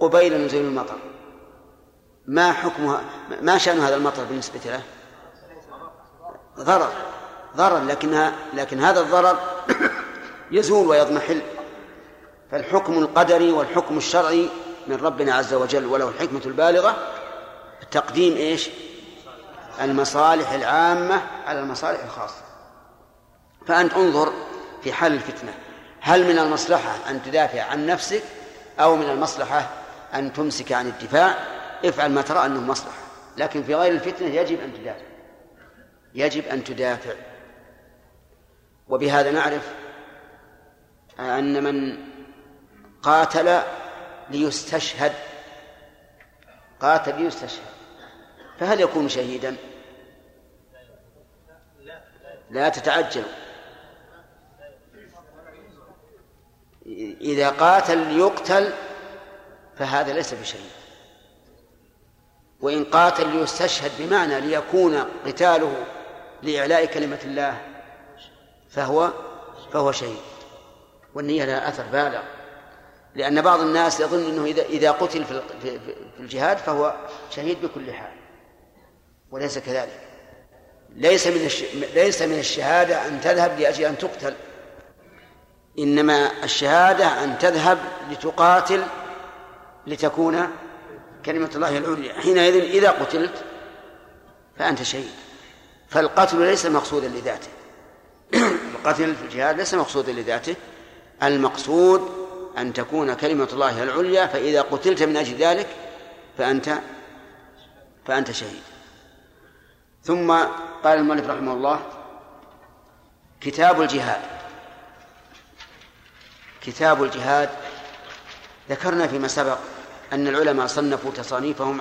قبيل نزول المطر. ما حكمها؟ ما شأن هذا المطر بالنسبة له؟ ضرر. ضرر لكنها لكن هذا الضرر يزول ويضمحل. فالحكم القدري والحكم الشرعي من ربنا عز وجل وله الحكمة البالغة تقديم إيش؟ المصالح العامة على المصالح الخاصة. فأنت انظر في حل الفتنة. هل من المصلحة أن تدافع عن نفسك أو من المصلحة أن تمسك عن الدفاع؟ افعل ما ترى أنه مصلحة. لكن في غير الفتنة يجب أن تدافع. يجب أن تدافع. وبهذا نعرف أن من قاتل ليستشهد. قاتل ليستشهد. فهل يكون شهيدا؟ لا تتعجل. إذا قاتل ليقتل فهذا ليس بشهيد وإن قاتل ليستشهد بمعنى ليكون قتاله لإعلاء كلمة الله فهو فهو شهيد. والنية لها أثر بالغ. لأن بعض الناس يظن أنه إذا إذا قتل في الجهاد فهو شهيد بكل حال. وليس كذلك. ليس من ليس من الشهادة أن تذهب لأجل أن تقتل. إنما الشهادة أن تذهب لتقاتل لتكون كلمة الله العليا. حينئذ إذا قتلت فأنت شهيد. فالقتل ليس مقصودا لذاته. القتل في الجهاد ليس مقصودا لذاته. المقصود أن تكون كلمة الله العليا فإذا قتلت من أجل ذلك فأنت فأنت شهيد. ثم قال المؤلف رحمه الله كتاب الجهاد. كتاب الجهاد. ذكرنا فيما سبق أن العلماء صنفوا تصانيفهم